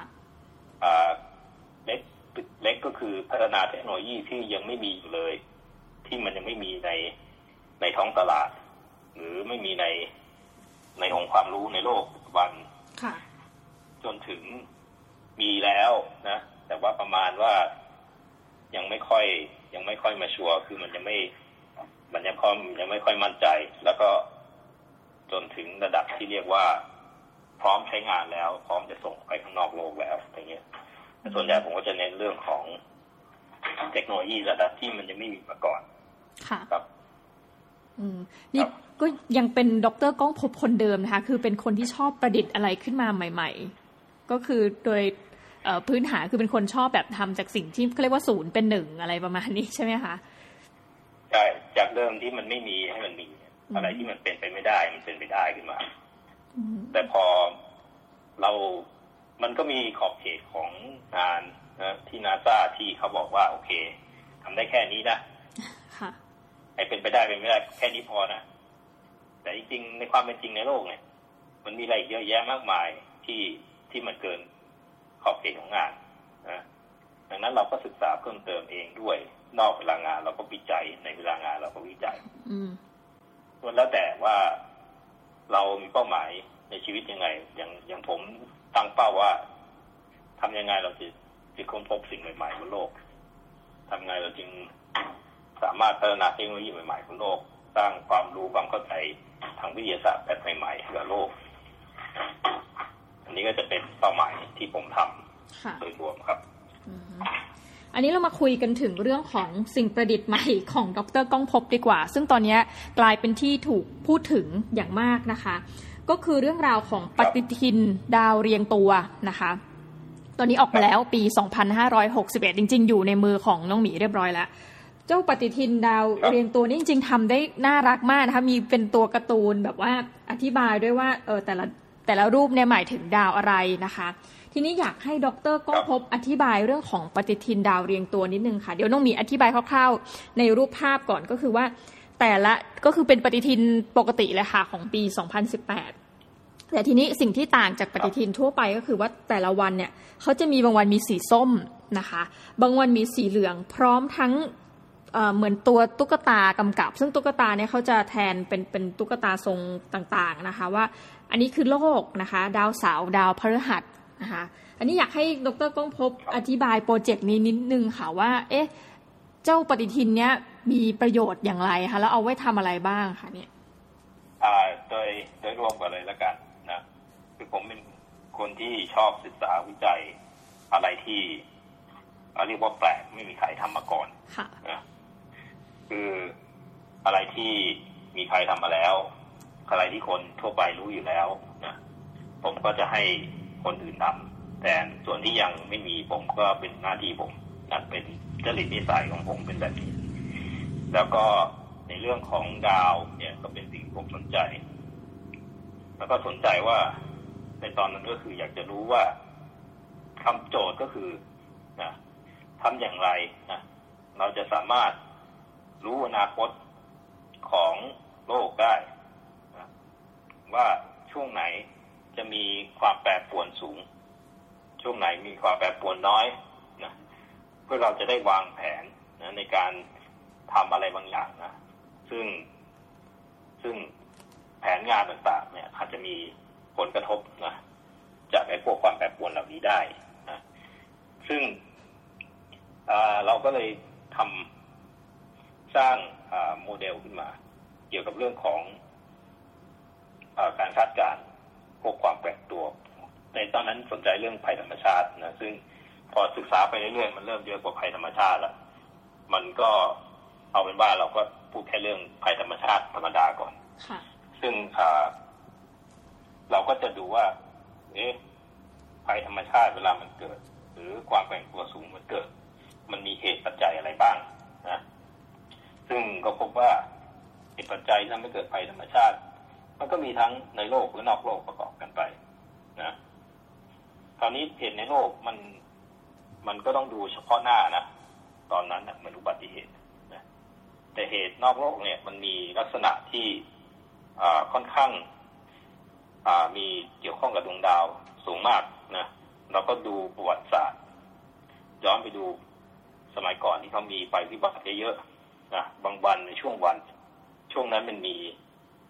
เล็กเล็กก็คือพัฒนาเทคโนโลยีที่ยังไม่มีอยู่เลย ที่มันยังไม่มีในในท้องตลาด หรือไม่มีในในองค์ความรู้ในโลกปัจจุบันจนถึงมีแล้วนะ แต่ว่าประมาณว่า ยังไม่ค่อย ยังไม่ค่อยมาชัวร์คือมันยังไม่ มันยังค่อยยังไม่ค่อยมั่นใจ แล้วก็จนถึงระดับที่เรียกว่า พร้อมใช้งานแล้ว พร้อมจะส่งไปข้างนอกโลกแล้วอย่างเงี้ยส่วนใหญ่ผมก็จะเน้นเรื่องของเทคโนโลยีระดับที่มันยังไม่มีมาก่อน
ค่ะ
ครับ
อืมนี่ก็ยังเป็นด็อกเตอร์ก้องพบคนเดิมนะคะ คือเป็นคนที่ชอบประดิษฐ์อะไรขึ้นมาใหม่ ๆ ก็คือโดย พื้นฐานคือเป็นคนชอบแบบทำจากสิ่งที่เขาเรียกว่าศูนย์เป็นหนึ่งอะไรประมาณนี้ใช่ไหมคะ
ใช่จากเดิมที่มันไม่มีให้มันมี อะไรที่มันเป็นไปไม่ได้มันเป็นไปได้ขึ้นมาแต่พอเรามันก็มีขอบเขตของงานนะที่นาซาที่เขาบอกว่า โอเคทำได้แค่นี้นะ
ค่ะ
ไอ้เป็นไปได้เป็นไม่ได้แค่นี้พอนะแต่จริงๆในความเป็นจริงในโลกเนี่ย มันมีอะไรเยอะแยะมากมายที่ที่มันเกิน ขอบเขตของงานนะดังนั้นเราก็ศึกษาเพิ่มเติมเองด้วย นอกเวลางานเราก็วิจัยในเวลางานเราก็วิจัยมันแล้วแต่ว่าเรามีเป้าหมายในชีวิตยังไง อย่างอย่างผมตั้งเป้าว่าทำยังไงเราจะจะค้นพบสิ่งใหม่ๆบนโลกทำไงเราจึงสามารถพัฒนาเทคโนโลยีใหม่ๆบนโลก สร้างความรู้ความเข้าใจทางวิทยาศาสตร์แบบใหม่ๆให้กับโลกอั นนี้ก็จะเป็นเป้าหมายที่ผมทำโดยรวมครับ
อันนี้เรามาคุยกันถึงเรื่องของสิ่งประดิษฐ์ใหม่ของดรก้องพบดีกว่า ซึ่งตอนนี้กลายเป็นที่ถูกพูดถึงอย่างมากนะคะ ก็คือเรื่องราวของปฏิทินดาวเรียงตัวนะคะ ตอนนี้ออกมาแล้วปี 2561 จริง ๆ อยู่ในมือของน้องหมีเรียบร้อยแล้ว เจ้าปฏิทินดาวเรียงตัวนี้จริง ๆทำได้น่ารักมากนะคะ มีเป็นตัวการ์ตูนแบบว่าอธิบายด้วยว่าเออแต่ละ แต่ละรูปเนี่ยหมายถึงดาวอะไรนะคะ ทีนี้อยากให้ดรก้องพบอธิบายเรื่องของปฏิทินดาวเรียงตัวนิดนึงค่ะ เดี๋ยวน้องมีอธิบายคร่าวๆ ในรูปภาพก่อนก็คือว่า แต่ละก็คือเป็นปฏิทินปกติเลยค่ะของปี 2018 แต่ทีนี้สิ่งที่ต่างจากปฏิทินทั่วไปก็คือว่าแต่ละวันเนี่ยเขาจะมีบางวันมีสีส้มนะคะ บางวันมีสีเหลืองพร้อมทั้งเหมือนตัวตุ๊กตากำกับ ซึ่งตุ๊กตาเนี่ยเขาจะแทนเป็นเป็นตุ๊กตาทรงต่างๆนะคะว่า อันนี้คือโลกนะคะ ดาวเสาร์ดาวพฤหัสนะคะอันนี้อยากให้ดรก้องพบอธิบายโปรเจกต์นี้นิดนึงค่ะว่า เอ๊ะ เจ้าปฏิทินเนี้ยมีประโยชน์อย่างไรคะแล้วเอาไว้ทำอะไรบ้างคะเนี่ย
อ่าโดยโดยรวมกันเลยแล้วกันนะคือผมเป็นคนที่ชอบศึกษาวิจัยอะไรที่เรียกว่าแปลกไม่มีใครทำมาก่อน
ค่ะ
นะคืออะไรที่มีใครทำมาแล้ว อะไรที่คนทั่วไปรู้อยู่แล้วนะผมก็จะให้คนอื่นทำแต่ส่วนที่ยังไม่มีผมก็เป็นหน้าที่ผมนั่นเป็นจริตนิสัยของผมเป็นแบบนี้ แล้วก็ในเรื่องของดาวเนี่ยก็เป็นสิ่งผมสนใจ แล้วก็สนใจว่าในตอนนั้นก็คืออยากจะรู้ว่าคำโจทย์ก็คือนะทำอย่างไรนะเราจะสามารถรู้อนาคตของโลกได้ ว่าช่วงไหนจะมีความแปรปรวนสูง ช่วงไหนมีความแปรปรวนน้อยนะเพื่อเราจะได้วางแผนนะในการทำอะไรบางอย่างนะซึ่งซึ่งแผนงานต่างๆ เนี่ย อาจจะมีผลกระทบนะจากไอ้พวกความแปรปรวนเหล่านี้ได้นะซึ่งเราก็เลยทำสร้างโมเดลขึ้นมา เกี่ยวกับเรื่องของ การคาดการณ์พวกความแปลกตัวในตอนนั้นสนใจเรื่องภัยธรรมชาตินะซึ่งพอศึกษาไปเรื่อยๆมันเริ่มเยอะกว่าภัยธรรมชาติแล้วมันก็เอาเป็นว่าเราก็พูดแค่เรื่องภัยธรรมชาติธรรมดาก่อนซึ่งเราก็จะดูว่า เอ๊ะภัยธรรมชาติเวลามันเกิด หรือความแปลงตัวสูงมันเกิด มันมีเหตุปัจจัยอะไรบ้างนะ ซึ่งก็พบว่าเหตุปัจจัยที่ทำให้เกิดภัยธรรมชาติ มันก็มีทั้งในโลกและนอกโลกประกอบกันไป นะคราวนี้เหตุในโลกมันมันก็ต้องดูเฉพาะหน้านะตอนนั้นมันอุบัติเหตุนะแต่เหตุนอกโลกเนี่ย มันมีลักษณะที่ค่อนข้างมีเกี่ยวข้องกับดวงดาวสูงมากนะเราก็ดูประวัติศาสตร์ ย้อนไปดูสมัยก่อนที่เขามีไฟวิบัติเยอะๆนะบางวันในช่วงวัน ช่วงนั้นมันมี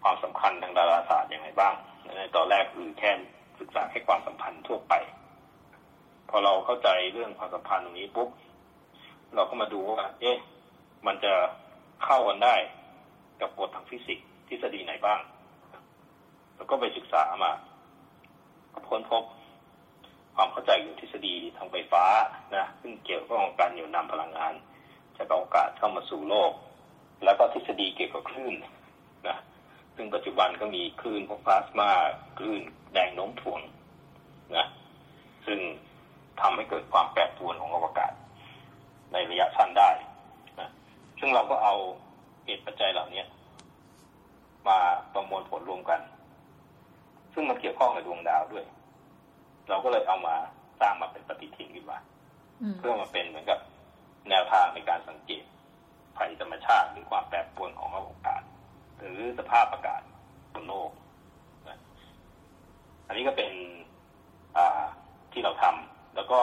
ความสำคัญทางดาราศาสตร์ยังไงบ้าง ในตอนแรกคือแค่ศึกษาแค่ความสัมพันธ์ทั่วไป พอเราเข้าใจเรื่องความสัมพันธ์ตรงนี้ปุ๊บเราก็มาดูว่า เอ๊ะ มันจะเข้ากันได้กับกฎทางฟิสิกส์ทฤษฎีไหนบ้าง แล้วก็ไปศึกษามาค้นพบความเข้าใจอยู่ทฤษฎีทางไฟฟ้านะซึ่งเกี่ยวกับการเหนี่ยวนำพลังงานจากอากาศเข้ามาสู่โลก แล้วก็ทฤษฎีเกี่ยวกับคลื่น ซึ่งปัจจุบันก็มีคลื่นพวกพลาสมาคลื่นแรงโน้มถ่วงนะซึ่งทำให้เกิดความแปรปรวนของอวกาศ ในระยะสั้นได้นะซึ่งเราก็เอาเหตุปัจจัยเหล่านี้มาประมวลผลรวมกัน ซึ่งมันเกี่ยวข้องกับดวงดาวด้วย เราก็เลยเอามาสร้างมาเป็นปฏิทินขึ้นมาเพื่อมาเป็นเหมือนกับแนวทางในการสังเกตภัยธรรมชาติหรือความแปรปรวนของอวกาศ หรือสภาพอากาศบนโลกอันนี้ก็เป็นที่เราทำแล้วก็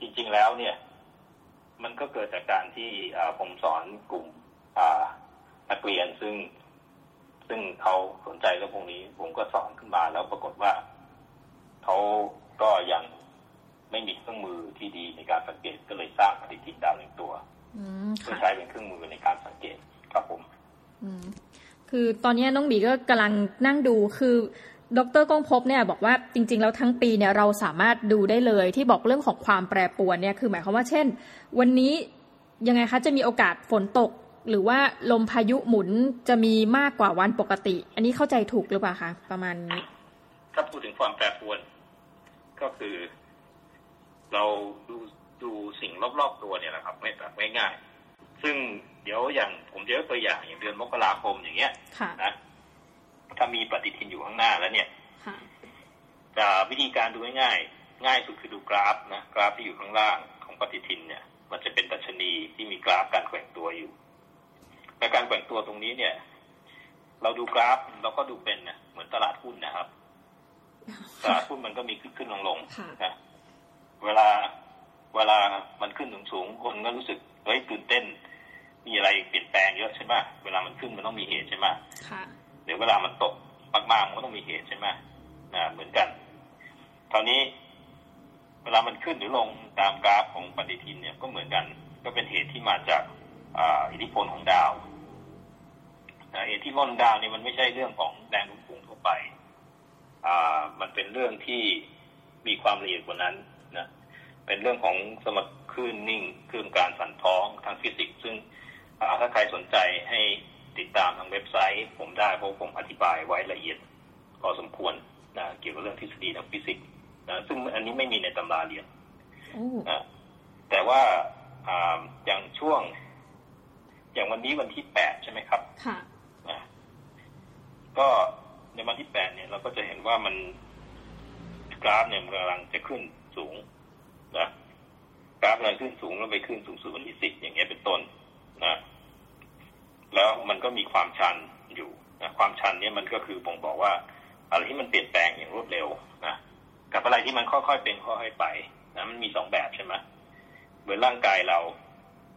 จริง ๆแล้วเนี่ย มันก็เกิดจากการที่ผมสอนกลุ่มนักเรียนซึ่งซึ่งเขาสนใจเรื่องพวกนี้ ผมก็สอนขึ้นมาแล้วปรากฏว่าเขาก็ยังไม่มีเครื่องมือที่ดีในการสังเกตก็เลยสร้างปฏิทินดาวหนึ่งตัวเพื่อใช้เป็นเครื่องมือในการสังเกตครับผม
คือตอนนี้น้องบีก็กำลังนั่งดูคือดรก้องพบเนี่ยบอกว่าจริงๆ แล้วทั้งปีเนี่ยเราสามารถดูได้เลยที่บอกเรื่องของความแปรปรวนเนี่ยคือหมายความว่าเช่น วันนี้ยังไงคะจะมีโอกาสฝนตก หรือว่าลมพายุหมุนจะมีมากกว่าวันปกติ อันนี้เข้าใจถูกหรือเปล่าคะประมาณนี้
ถ้าพูดถึงความแปรปรวน ก็คือ เราดูดูสิ่งรอบๆตัวเนี่ยนะครับ ไม่แบบง่าย ซึ่งเดี๋ยวอย่างผมจะยกตัวอย่างอย่างเดือนมกราคมอย่างเงี้ยนะถ้ามีปฏิทินอยู่ข้างหน้าแล้วเนี่ยจะวิธีการดูง่ายๆง่ายสุดคือดูกราฟนะกราฟที่อยู่ข้างล่างของปฏิทินเนี่ย มันจะเป็นดัชนีที่มีกราฟการแกว่งตัวอยู่ในการแกว่งตัวตรงนี้เนี่ย เราดูกราฟเราก็ดูเป็นนะเหมือนตลาดหุ้นนะครับตลาดหุ้นมันก็มีขึ้นขึ้นลงลงนะเวลาเวลามันขึ้นสูงสูงคนก็รู้สึกเฮ้ยตื่นเต้น มีอะไรเปลี่ยนแปลงเยอะใช่ไหมเวลามันขึ้นมันต้องมีเหตุใช่ไหมเดี๋ยวเวลามันตกมากๆมันก็ต้องมีเหตุใช่ไหมนะเหมือนกันคราวนี้ เวลามันขึ้นหรือลงตามกราฟของปฏิทินเนี่ยก็เหมือนกัน ก็เป็นเหตุที่มาจากอิทธิพลของดาวเหตุที่ล่นดาวนี่มันไม่ใช่เรื่องของแรงโน้มถ่วงทั่วไปมันเป็นเรื่องที่มีความละเอียดกว่านั้นนะเป็นเรื่องของสมคลื่นนิ่งคลื่นการสั่นท้องทางฟิสิกส์ซึ่ง ถ้าใครสนใจให้ติดตามทางเว็บไซต์ ผมได้เพราะผมอธิบายไว้ละเอียดพอสมควรนะเกี่ยวกับเรื่องทฤษฎีทางฟิสิกส์นะซึ่งอันนี้ไม่มีในตำราเรียนนะแต่ว่าอย่างช่วง อย่างวันนี้วันที่แปดใช่ไหมครับ ค่ะก็ในวันที่แปดเนี่ยเราก็จะเห็นว่ามันกราฟเนี่ยมันกำลังจะขึ้นสูงนะกราฟกำลังขึ้นสูงแล้วไปขึ้นสูงสุดวันที่สิบอย่างเงี้ยเป็นต้นนะ แล้วมันก็มีความชันอยู่นะความชันเนี่ยมันก็คือบ่งบอกว่า อะไรที่มันเปลี่ยนแปลงอย่างรวดเร็วนะกับอะไรที่มันค่อยๆเป็นค่อยๆไปนะมันมีสองแบบใช่ไหมเหมือนร่างกายเรา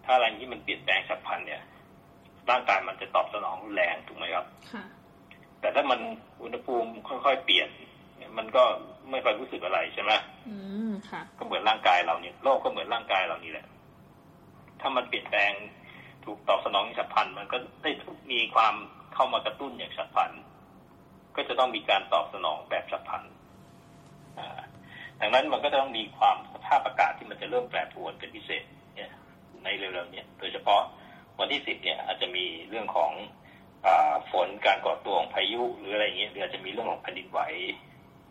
ถ้าอะไรที่มันเปลี่ยนแปลงฉับพลันเนี่ย ร่างกายมันจะตอบสนองรุนแรงถูกไหมครับแต่ถ้ามันอุณหภูมิค่อยๆเปลี่ยนมันก็ไม่ค่อยรู้สึกอะไรใช่ไหมอืมค่ะก็เหมือนร่างกายเราเนี่ยโลกก็เหมือนร่างกายเรานี่แหละ ถ้ามันเปลี่ยนแปลง ถูกตอบสนองฉับพลันมันก็ได้มีความเข้ามากระตุ้นอย่างฉับพลัน ก็จะต้องมีการตอบสนองแบบฉับพลันดังนั้นมันก็จะต้องมีความสภาพอากาศที่มันจะเริ่มแปรปรวนเป็นพิเศษเนี่ยในเร็วๆนี้โดยเฉพาะวันที่สิบเนี่ยอาจจะมีเรื่องของอฝนการก่อตัวของพายุหรืออะไรอย่างเงี้ยหรืออาจจะมีเรื่องของแผ่นดินไหว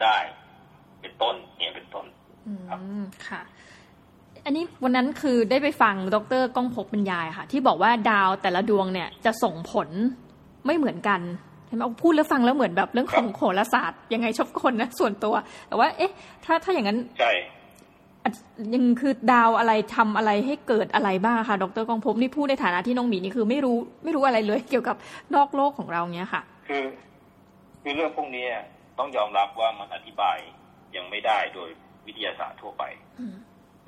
ได้ เป็นต้นเนี่ยเป็นต้น
ครับค่ะ อันนี้วันนั้นคือได้ไปฟังดรก้องพบบรรยายค่ะ ที่บอกว่าดาวแต่ละดวงเนี่ยจะส่งผลไม่เหมือนกันเห็นไหมพูดแล้วฟังแล้วเหมือนแบบเรื่องของโหราศาสตร์ยังไงชอบคนนะส่วนตัว แต่ว่า เอ๊ะ ถ้าถ้าอย่างนั้น
ใช่
ยังคือดาวอะไรทำอะไรให้เกิดอะไรบ้างคะดรกองพบนี่พูดในฐานะที่น้องหมีนี่คือไม่รู้ไม่รู้อะไรเลยเกี่ยวกับนอกโลกของเราเนี้ยค่ะ
คือคือเรื่องพวกนี้ต้องยอมรับว่ามันอธิบายยังไม่ได้โดยวิทยาศาสตร์ทั่วไป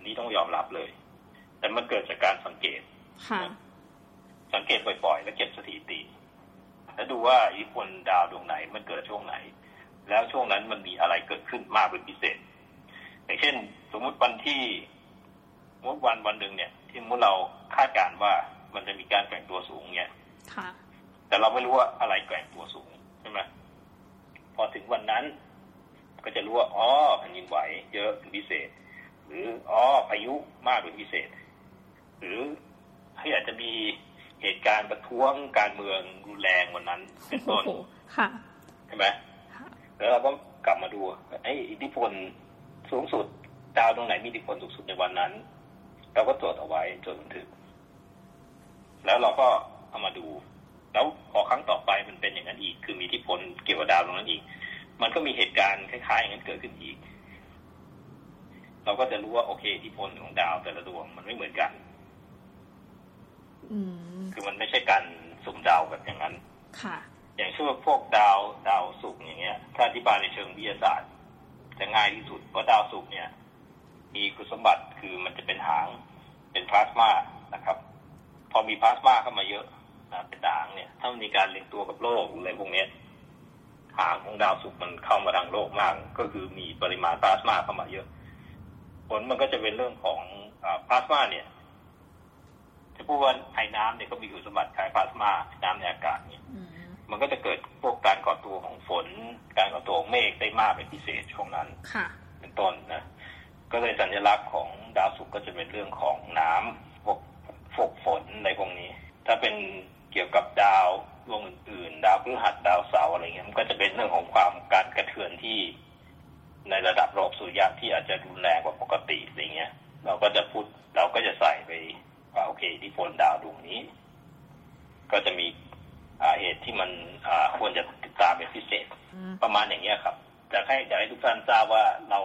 อันนี้ต้องยอมรับเลย แต่มันเกิดจากการสังเกตสังเกตบ่อยๆ และเก็บสถิติ แล้วดูว่าอิทธิพลดาวดวงไหน มันเกิดช่วงไหน แล้วช่วงนั้นมันมีอะไรเกิดขึ้นมากเป็นพิเศษ อย่างเช่น สมมุติวันที่มดวันวันหนึ่งเนี่ย ที่มุเราคาดการว่ามันจะมีการแกว่งตัวสูงเนี่ยแต่เราไม่รู้ว่าอะไรแกว่งตัวสูงใช่ไหมพอถึงวันนั้น ก็จะรู้ว่าอ๋อแผ่นดินไหว เยอะเป็นพิเศษ หรืออ๋อพายุมากเป็นพิเศษ หรือให้อาจจะมีเหตุการณ์ประท้วงการเมืองรุนแรงวันนั้นเป็นต้นใช่ไหมแล้วเราก็กลับมาดูไอ้อิทธิพลสูงสุดดาวตรงไหนมีอิทธิพลสูงสุดในวันนั้น เราก็ตรวจเอาไว้จนถึงแล้วเราก็เอามาดู แล้วพอครั้งต่อไปมันเป็นอย่างนั้นอีก คือมีอิทธิพลเกี่ยวกับดาวตรงนั้นอีก มันก็มีเหตุการณ์คล้ายๆอย่างนั้นเกิดขึ้นอีก เราก็จะรู้ว่าโอเคอิทธิพลของดาวแต่ละดวงมันไม่เหมือนกันคือมันไม่ใช่การสุ่มดาวแบบอย่างนั้น ค่ะ อย่างเช่นพวกดาวดาวศุกร์อย่างเงี้ย ถ้าอธิบายในเชิงวิทยาศาสตร์ จะง่ายที่สุดเพราะดาวศุกร์เนี่ย มีคุณสมบัติคือมันจะเป็นหางเป็นพลาสมานะครับ พอมีพลาสมาเข้ามาเยอะเป็นด่างเนี่ย ถ้ามันมีการเรียงตัวกับโลกอะไรพวกนี้หางของดาวศุกร์มันเข้ามาทางโลกมาก ก็คือมีปริมาณพลาสมาเข้ามาเยอะ ผลมันก็จะเป็นเรื่องของพลาสมาเนี่ยจะพูดว่าไอ้น้ำเนี่ยก็มีคุณสมบัติคล้ายพลาสมาน้ำในอากาศเนี่ยมันก็จะเกิดพวกการก่อตัวของฝน การก่อตัวของเมฆได้มากเป็นพิเศษช่วงนั้นเป็นต้นนะก็เลยสัญลักษณ์ของดาวศุกร์ก็จะเป็นเรื่องของน้ำพวกฝกฝนในพวกนี้ ถ้าเป็นเกี่ยวกับดาวดวงอื่นๆ ดาวพฤหัสดาวเสาร์อะไรเงี้ยมันก็จะเป็นเรื่องของความการกระเทือนที่ในระดับโลกสุริยะที่อาจจะรุนแรงกว่าปกติอะไรเงี้ย เราก็จะพูดเราก็จะใส่ไปว่าโอเคที่ฝนดาวดวงนี้ ก็จะมีเหตุที่มันควรจะติดตามเป็นพิเศษ ประมาณอย่างเงี้ยครับจะให้อยากให้ทุกท่านทราบว่าเรา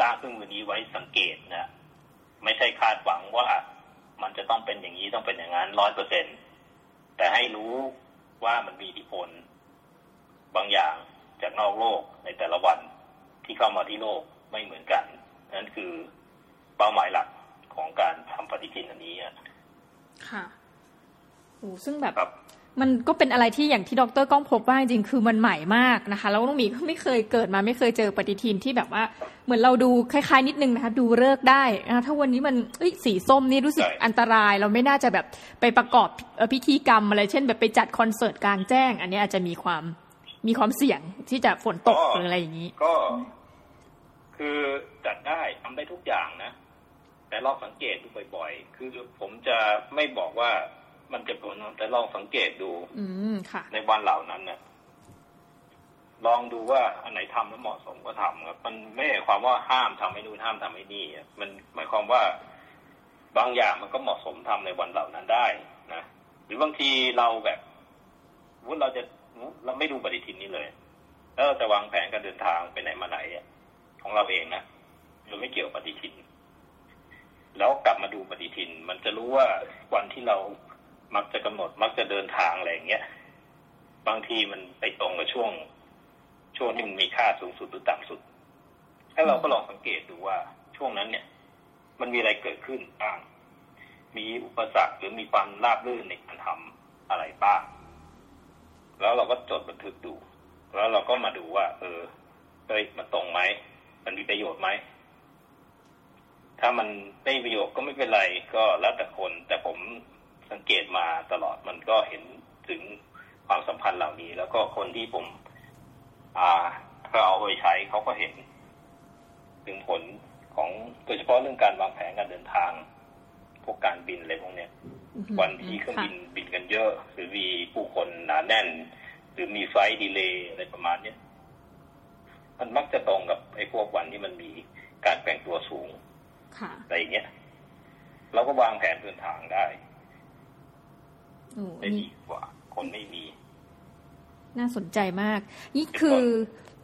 สร้างเครื่องมือนี้ไว้สังเกตนะไม่ใช่คาดหวังว่ามันจะต้องเป็นอย่างนี้ต้องเป็นอย่างนั้นร้อยเปอร์เซ็นแต่ให้รู้ว่ามันมีอิทธิพลบางอย่างจากนอกโลกในแต่ละวันที่เข้ามาที่โลกไม่เหมือนกันนั่นคือเป้าหมายหลักของการทำปฏิทินอันนี้
ค่ะโอ้ซึ่งแบบมันก็ เป็นอะไรที่อย่างที่ดรก้องพบว่าจริงคือมันใหม่มากนะคะแล้วน้องมีก็ไม่เคยเกิดมาไม่เคยเจอปฏิทินที่แบบว่าเหมือนเราดูคล้ายๆนิดนึงนะคะดูเลิกได้นะถ้าวันนี้มันสีส้มนี่รู้สึกอันตราย เราไม่น่าจะแบบไปประกอบพิธีกรรมอะไรเช่น แบบไปจัดคอนเสิร์ตกลางแจ้ง อันนี้อาจจะมีความมีความเสี่ยงที่จะฝนตกหรืออะไรอย่างนี้
ก็ คือจัดได้ทำได้ทุกอย่างนะแต่ลองสังเกตดูบ่อยๆ คือผมจะไม่บอกว่า มันจะผลแต่ลองสังเกตดู
อืมค่ะ
ในวันเหล่านั้นเนี่ยลองดูว่าอันไหนทำแล้วเหมาะสมก็ทำครับมันไม่ใช่ความว่าห้ามทำให้นู่นห้ามทำให้นี่มันหมายความว่าบางอย่างมันก็เหมาะสมทำในวันเหล่านั้นได้นะหรือบางทีเราแบบวุ้นเราจะเราไม่ดูปฏิทินนี้เลย แล้วเราจะวางแผนการเดินทางไปไหนมาไหนของเราเองนะเราไม่เกี่ยวปฏิทิน แล้วกลับมาดูปฏิทิน มันจะรู้ว่าวันที่เรา มักจะกำหนดมักจะเดินทางอะไรอย่างเงี้ยบางทีมันไปตรงกับช่วง ช่วงที่มันมีค่าสูงสุดหรือต่ำสุด ถ้าเราก็ลองสังเกตดูว่าช่วงนั้นเนี่ย มันมีอะไรเกิดขึ้นบ้าง มีอุปสรรคหรือมีความราบรื่นในการทำอะไรบ้าง แล้วเราก็จดบันทึกดู แล้วเราก็มาดูว่า เออเฮ้ยมันตรงไหม มันมีประโยชน์ไหม ถ้ามันไม่มีประโยชน์ก็ไม่เป็นไร ก็แล้วแต่คน แต่ผม สังเกตมาตลอดมันก็เห็นถึงความสัมพันธ์เหล่านี้ แล้วก็คนที่ผม อ่าก็เอาไปใช้เขาก็เห็น ถึงผลของโดยเฉพาะเรื่องการวางแผนการเดินทาง พวกการบินอะไรพวกเนี้ยวันที่เครื่องบินบินกันเยอะ หรือมีผู้คนหนาแน่น หรือมีไฟดีเลย์อะไรประมาณเนี้ยมันมักจะตรงกับไอ้พวกวันที่มันมีการแปลงตัวสูงอะไรอย่างเงี้ยเราก็วางแผนเดินทางได้ ได้ดีกว่า คนไม่มี
น่าสนใจมาก นี่คือ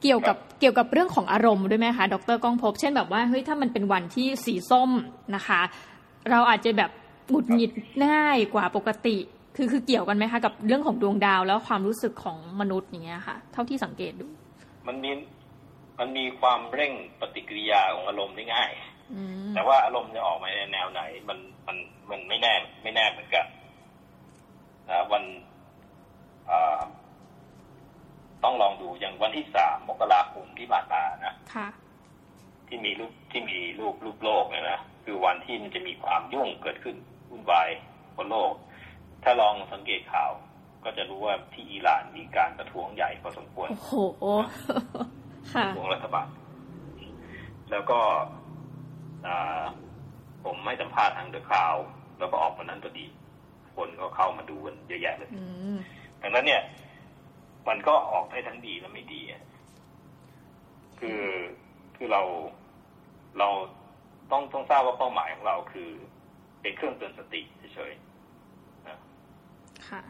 เกี่ยวกับเกี่ยวกับเรื่องของอารมณ์ด้วยไหมคะดรก้องพบ เช่นแบบว่าเฮ้ยถ้ามันเป็นวันที่สีส้มนะคะ เราอาจจะแบบหงุดหงิดง่ายกว่าปกติ คือคือเกี่ยวกันไหมคะ กับเรื่องของดวงดาวแล้วความรู้สึกของมนุษย์อย่างเงี้ยค่ะ เท่าที่สังเกตดู
มันมีมันมีความเร่งปฏิกิริยาของอารมณ์ได้ง่ายแต่ว่าอารมณ์จะออกมาในแนวไหน มันมันมันไม่แน่ไม่แน่เหมือนกัน นะวันต้องลองดูอย่างวันที่สามมกราคมที่ผ่านมานะที่มีลูกที่มีลูกลูกโลกเนี่ยนะคือวันที่มันจะมีความยุ่งเกิดขึ้นวุ่นวายบนโลก ถ้าลองสังเกตข่าว ก็จะรู้ว่าที่อิหร่านมีการประท้วงใหญ่พอสมควร
โอ้โห
ประท้วงรัฐบาลแล้วก็ผมไม่สัมภาษณ์ทางเดอะข่าว แล้วก็ออกมานั้นพอดี คนก็เข้ามาดูกันเยอะแยะเลยดังนั้นเนี่ย มันก็ออกได้ทั้งดีและไม่ดีคือคือเราเราต้องต้องทราบว่าเป้าหมายของเราคือเป็นเครื่องเตือนสติเฉยๆนะ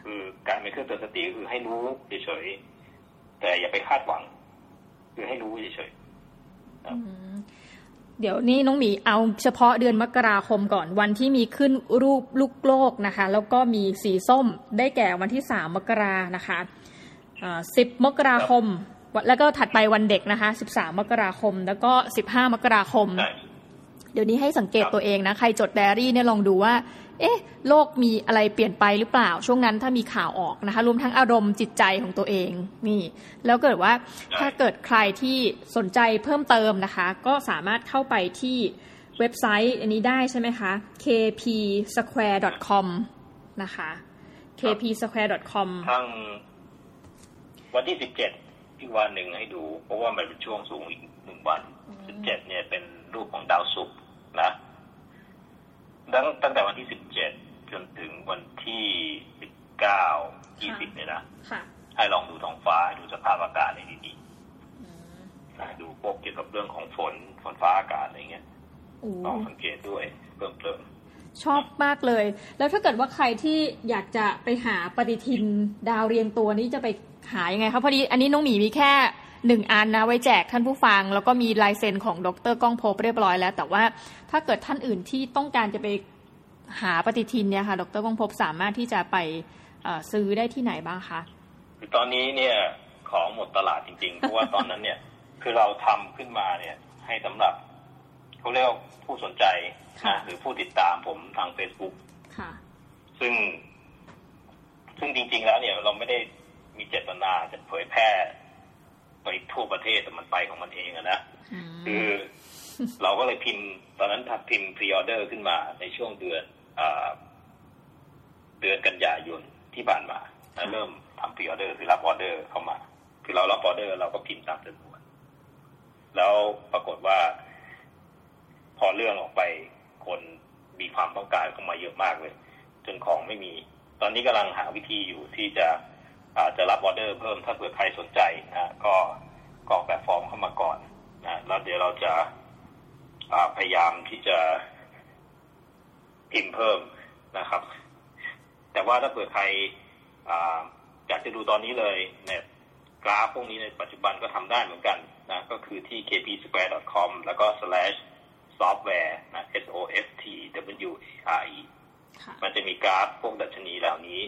คือการเป็นเครื่องเตือนสติคือให้รู้เฉยๆแต่อย่าไปคาดหวัง คือให้รู้เฉย
ๆ เดี๋ยวนี้น้องหมีเอาเฉพาะเดือนมกราคมก่อนวันที่มีขึ้นรูปลูกโลกนะคะ แล้วก็มีสีส้มได้แก่วันที่สามมกรานะคะสิบมกราคม แล้วก็ถัดไปวันเด็กนะคะสิบสามมกราคม แล้วก็สิบห้ามกราคม เดี๋ยวนี้ให้สังเกตตัวเองนะ ใครจดไดอารี่เนี่ยลองดูว่า เอ๊ะโลกมีอะไรเปลี่ยนไปหรือเปล่า ช่วงนั้นถ้ามีข่าวออกนะคะรวมทั้งอารมณ์จิตใจของตัวเองนี่ แล้วเกิดว่าถ้าเกิดใครที่สนใจเพิ่มเติมนะคะ ก็สามารถเข้าไปที่เว็บไซต์อันนี้ได้ใช่ไหมคะ kpsquare.com นะคะ kpsquare.com
ทั้งวันที่สิบเจ็ดอีกวันหนึ่งให้ดู เพราะว่ามันเป็นช่วงสูงอีกหนึ่งวันสิบเจ็ดเนี่ยเป็นรูปของดาวศุกร์นะ ตั้งตั้งแต่วันที่สิบเจ็ดจนถึงวันที่สิบเก้ายี่สิบเนี่ยนะให้ลองดูท้องฟ้าดูสภาพอากาศในดีๆดูพวกเกี่ยวกับเรื่องของฝนฝนฟ้าอากาศอะไรเงี้ยลองสังเกตด้วยเพิ่มเติม
ชอบมากเลย แล้วถ้าเกิดว่าใครที่อยากจะไปหาปฏิทินดาวเรียงตัวนี้จะไปหายังไงครับพอดีอันนี้น้องหมีมีแค่ หนึ่งอันนะไว้แจกท่านผู้ฟัง แล้วก็มีลายเซ็นของดรก้องพบเรียบร้อยแล้ว แต่ว่าถ้าเกิดท่านอื่นที่ต้องการจะไปหาปฏิทินเนี่ยค่ะ ดรก้องพบสามารถที่จะไปซื้อได้ที่ไหนบ้างคะ
ตอนนี้เนี่ยของหมดตลาดจริงๆ เพราะว่าตอนนั้นเนี่ยคือเราทำขึ้นมาเนี่ยให้สำหรับเขาเรียกผู้สนใจนะหรือผู้ติดตามผมทางเฟซบุ๊กซึ่ง ซึ่งจริง ๆ แล้วเนี่ยเราไม่ได้มีเจตนาจะเผยแพร่ ไปทั่วประเทศแต่มันไปของมันเองอะนะคือเราก็เลยพิมพ์ ตอนนั้นทักพิมพ์ pre-order ขึ้นมาในช่วงเดือนเดือนกันยายนที่ผ่านมาแล้วเริ่มทำ pre-order คือรับออเดอร์เข้ามา คือเรารับออเดอร์เราก็พิมพ์ตามจำนวนแล้วปรากฏว่า พอเรื่องออกไปคนมีความต้องการเข้ามาเยอะมากเลย จนของไม่มี ตอนนี้กำลังหาวิธีอยู่ที่จะอา จจะรับออเดอร์เพิ่มถ้าเผื่อใครสนใจนะก็กรอกแบบฟอร์มเข้ามาก่อนนะแล้วเดี๋ยวเราจะพยายามที่จะพิมพ์เพิ่มนะครับ แต่ว่าถ้าเผื่อใครอยากจะดูตอนนี้เลยเนี่ยกราฟพวกนี้ในปัจจุบันก็ทำได้เหมือนกันนะก็คือที่ kpsquare.com แล้วก็ slash software นะ s o f t w a r e มันจะมีกราฟพวกดัชนีเหล่านี้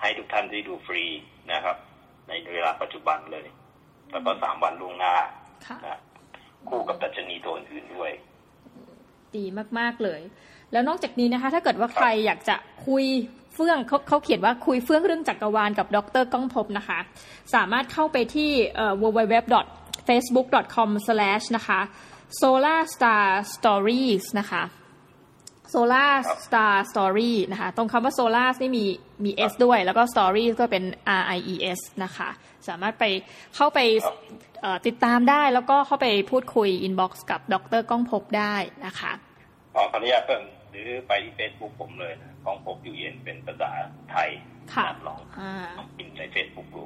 ให้ทุกท่านได้ดูฟรีนะครับ ในเวลาปัจจุบันเลย แล้วก็สามวันล่วงหน้าคู่กับดัชนีตัวอื่นด้วย
ดีมากๆเลย แล้วนอกจากนี้นะคะ ถ้าเกิดว่าใครอยากจะคุยเฟื่องเขาเขาเขียนว่าคุยเฟื่องเรื่องจักรวาลกับดรก้องพบนะคะ สามารถเข้าไปที่ www.facebook.com/ นะคะ solar star stories นะคะ solar star story นะคะ ตรงคำว่า solar นี่มีมี s ด้วย แล้วก็ story ก็เป็น r i e s นะคะ สามารถไปเข้าไปติดตามได้แล้วก็เข้าไปพูดคุย inbox กับดรก้องพบได้นะคะ
ขออนุญาตเพิ่มหรือไปที่ Facebook ผมเลยนะก้องพบอยู่เย็นเป็นภาษาไทย
ค่ะ
ลองพิมพ์ใน Facebook ดู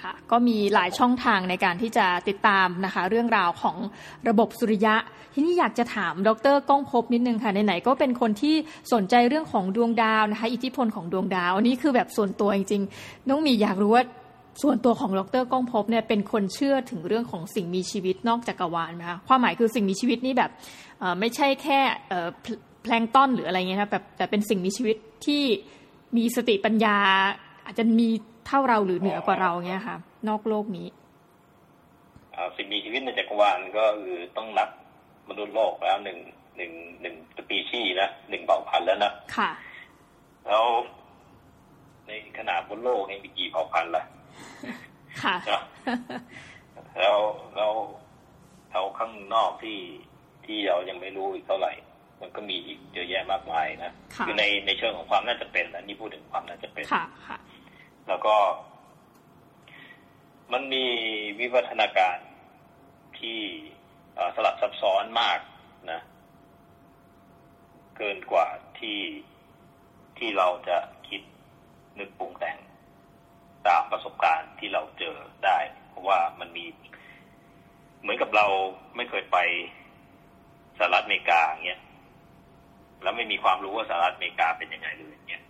ค่ะก็มีหลายช่องทางในการที่จะติดตามนะคะ เรื่องราวของระบบสุริยะ ที่นี่อยากจะถามดรก้องพบนิดนึงค่ะไหนๆก็เป็นคนที่สนใจเรื่องของดวงดาวนะคะ อิทธิพลของดวงดาวอันนี้คือแบบส่วนตัวจริงๆน้องมีอยากรู้ว่าส่วนตัวของดรก้องพบเนี่ยเป็นคนเชื่อถึงเรื่องของสิ่งมีชีวิตนอกจักรวาลไหมคะความหมายคือสิ่งมีชีวิตนี่แบบไม่ใช่แค่แพลงต้นหรืออะไรเงี้ยครับแบบแต่เป็นสิ่งมีชีวิตที่มีสติปัญญา อาจจะมีเท่าเราหรือเหนือกว่าเราเงี้ยค่ะ นอกโลกนี้
สิ่งมีชีวิตในจักรวาลก็คือต้องนับมนุษย์โลกแล้วหนึ่งหนึ่งหนึ่งสปีชีส์นะหนึ่งเผ่าพันธุ์แล้วนะ
ค่ะ
แล้วในขนาดบนโลกนี่มีกี่เผ่าพันธุ์ล่ะ
ค่ะ
แล้วแล้วเขาข้างนอกที่ที่เรายังไม่รู้อีกเท่าไหร่ มันก็มีอีกเยอะแยะมากมายนะคือในในเชิงของความน่าจะเป็นนะนี่พูดถึงความน่าจะเป็น
ค่ะค่ะ
แล้วก็ มันมีวิวัฒนาการที่สลับซับซ้อนมากนะ เกินกว่าที่ที่เราจะคิดนึกปรุงแต่งตามประสบการณ์ที่เราเจอได้ เพราะว่ามันมี เหมือนกับเราไม่เคยไปสหรัฐอเมริกาเงี้ยแล้วไม่มีความรู้ว่าสหรัฐอเมริกาเป็นยังไงเลยเนี่ย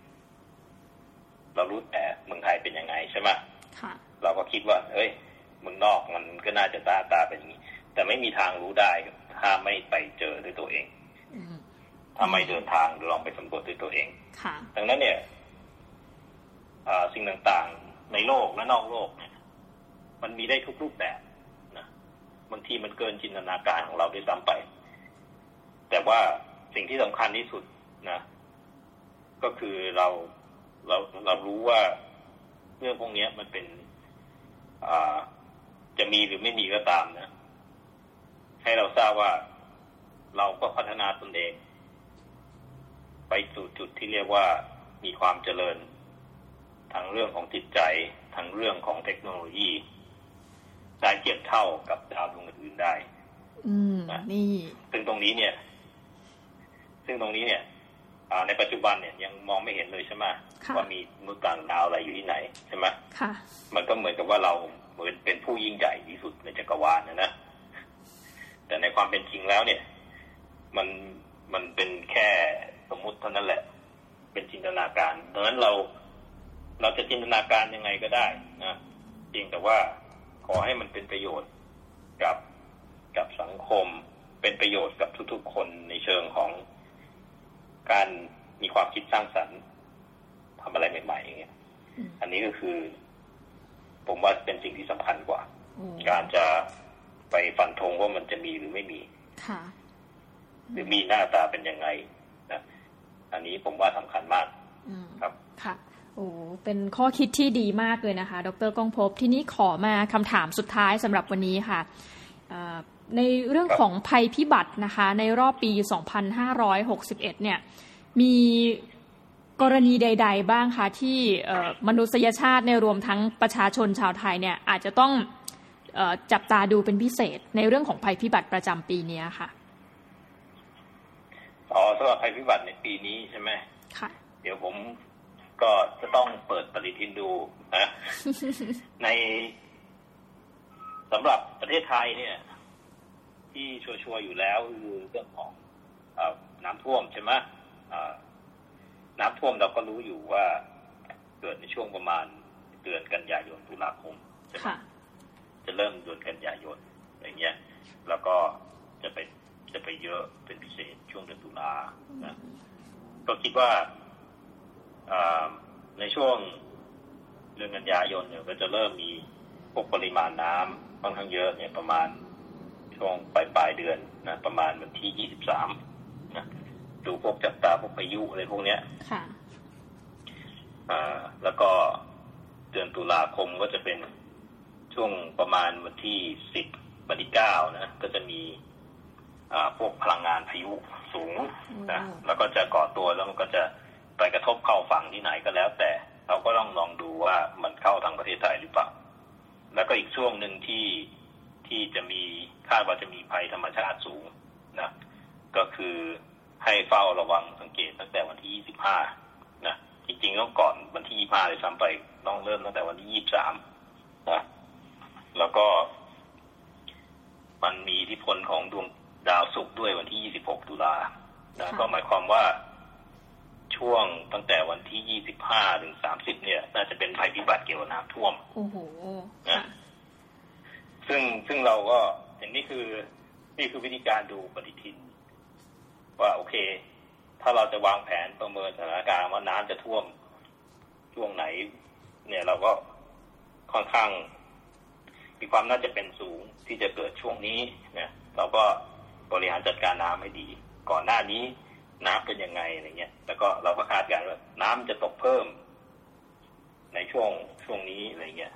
เรารู้แต่เมืองไทยเป็นยังไงใช่ไหมเราก็คิดว่าเฮ้ยเมืองนอกมันก็น่าจะตาตาเป็นอย่างนี้ แต่ไม่มีทางรู้ได้ถ้าไม่ไปเจอด้วยตัวเองถ้าไม่เดินทางหรือลองไปสำรวจด้วยตัวเองดังนั้นเนี่ยสิ่งต่างๆในโลกและนอกโลกเนี่ย มันมีได้ทุกรูปแบบนะบางทีมันเกินจินตนาการของเราด้วยซ้ำไป แต่ว่าสิ่งที่สำคัญที่สุดนะ ก็คือเรา เราเรารู้ว่าเรื่องพวกนี้มันเป็น อ่า จะมีหรือไม่มีก็ตามนะ ให้เราทราบว่าเราก็พัฒนาตนเอง ไปสู่จุดที่เรียกว่ามีความเจริญทั้งเรื่องของจิตใจทั้งเรื่องของเทคโนโลยีได้เทียบเท่ากับดาวดวงอื่นได้
อืมนี่
ซึ่งตรงนี้เนี่ย ซึ่งตรงนี้เนี่ยในปัจจุบันเนี่ยยังมองไม่เห็นเลยใช่ไหม ว่ามีมนุษย์ต่างดาวอะไรอยู่ที่ไหนใช่ไหม
ค่ะ
มันก็เหมือนกับว่าเราเหมือนเป็นผู้ยิ่งใหญ่ที่สุดในจักรวาลนะนะแต่ในความเป็นจริงแล้วเนี่ย มันมันเป็นแค่สมมุติเท่านั้นแหละ เป็นจินตนาการดังนั้นเราเราจะจินตนาการยังไงก็ได้นะจริงแต่ว่าขอให้มันเป็นประโยชน์กับกับสังคม เป็นประโยชน์กับทุกๆคนในเชิงของการมีความคิดสร้างสรรค์ ทำอะไรใหม่ๆอย่างเงี้ยอันนี้ก็คือ ผมว่าเป็นสิ่งที่สำคัญกว่า การจะไปฟันธงว่ามันจะมีหรือไม่มี
ค่ะ
หรือมีหน้าตาเป็นยังไงนะอันนี้ผมว่าสำคัญมากครับ
ค่ะโอ้เป็นข้อคิดที่ดีมากเลยนะคะ ดรก้องพบ ที่นี้ขอมาคำถามสุดท้ายสำหรับวันนี้ค่ะ ในเรื่องของภัยพิบัตินะคะ ในรอบปี 2561 เนี่ย มี กรณีใด ๆ บ้างคะที่มนุษยชาติในรวมทั้งประชาชนชาวไทยเนี่ยอาจจะต้องจับตาดูเป็นพิเศษในเรื่องของภัยพิบัติประจำปีนี้ค่ะ
อ๋อสำหรับภัยพิบัติในปีนี้ใช่ไหม
ค่ะ
เดี๋ยวผมก็จะต้องเปิดปฏิทินดูนะในสำหรับประเทศไทยเนี่ย ที่ชัวร์ๆอยู่แล้วคือเรื่องของอน้ำท่วมใช่ไหม น้ำท่วมเราก็รู้อยู่ว่า เกิดในช่วงประมาณเดือนกันยายนตุลาคมใช่ไหมจะเริ่มเดือนกันยายนอะไรเงี้ย แล้วก็จะไปจะไปเยอะเป็นพิเศษช่วงเดือนตุลานะก็คิดว่าในช่วงเดือนกันยายนเนี่ยก็จะเริ่มมีพวกปริมาณน้ำค่อนข้างเยอะเนี่ยประมาณช่วงปลายปลายเดือนนะประมาณวันที่ยี่สิบสามนะ ดูพวกจับตาพวกพายุอะไรพวกเนี้ย
ค่ะ
อ่า แล้วก็เดือนตุลาคมก็จะเป็นช่วงประมาณวันที่สิบวันที่เก้านะ ก็จะมี อ่า พวกพลังงานพายุสูงนะ แล้วก็จะก่อตัวแล้วมันก็จะไปกระทบเข้าฝั่งที่ไหนก็แล้ว แต่เราก็ต้องลองดูว่ามันเข้าทางประเทศไทยหรือเปล่า แล้วก็อีกช่วงหนึ่งที่ที่จะมีคาดว่าจะมีภัยธรรมชาติสูงนะ ก็คือ ให้เฝ้าระวังสังเกตตั้งแต่วันที่ 25 นะ จริงๆต้องก่อนวันที่ 25เลยซ้ำไป ต้องเริ่มตั้งแต่วันที่ 23 นะ แล้วก็ มันมีอิทธิพลของดวงดาวศุกร์ด้วยวันที่ 26 ตุลานะ ก็หมายความว่าช่วงตั้งแต่วันที่ 25 ถึง 30 เนี่ย น่าจะเป็นภัยพิบัติเกี่ยวกับน้ำท่วม
โอ้โห
นะซึ่งซึ่งเราก็อย่างนี้คือ นี่คือวิธีการดูปฏิทิน ว่าโอเค ถ้าเราจะวางแผนประเมินสถานการณ์ว่าน้ำจะท่วมช่วงไหน เนี่ยเราก็ค่อนข้าง มีความน่าจะเป็นสูงที่จะเกิดช่วงนี้เนี่ยเราก็บริหารจัดการน้ำให้ดี ก่อนหน้านี้น้ำเป็นยังไงอะไรเงี้ย แล้วก็เราก็คาดการณ์ว่าน้ำจะตกเพิ่ม ในช่วงช่วงนี้อะไรเงี้ย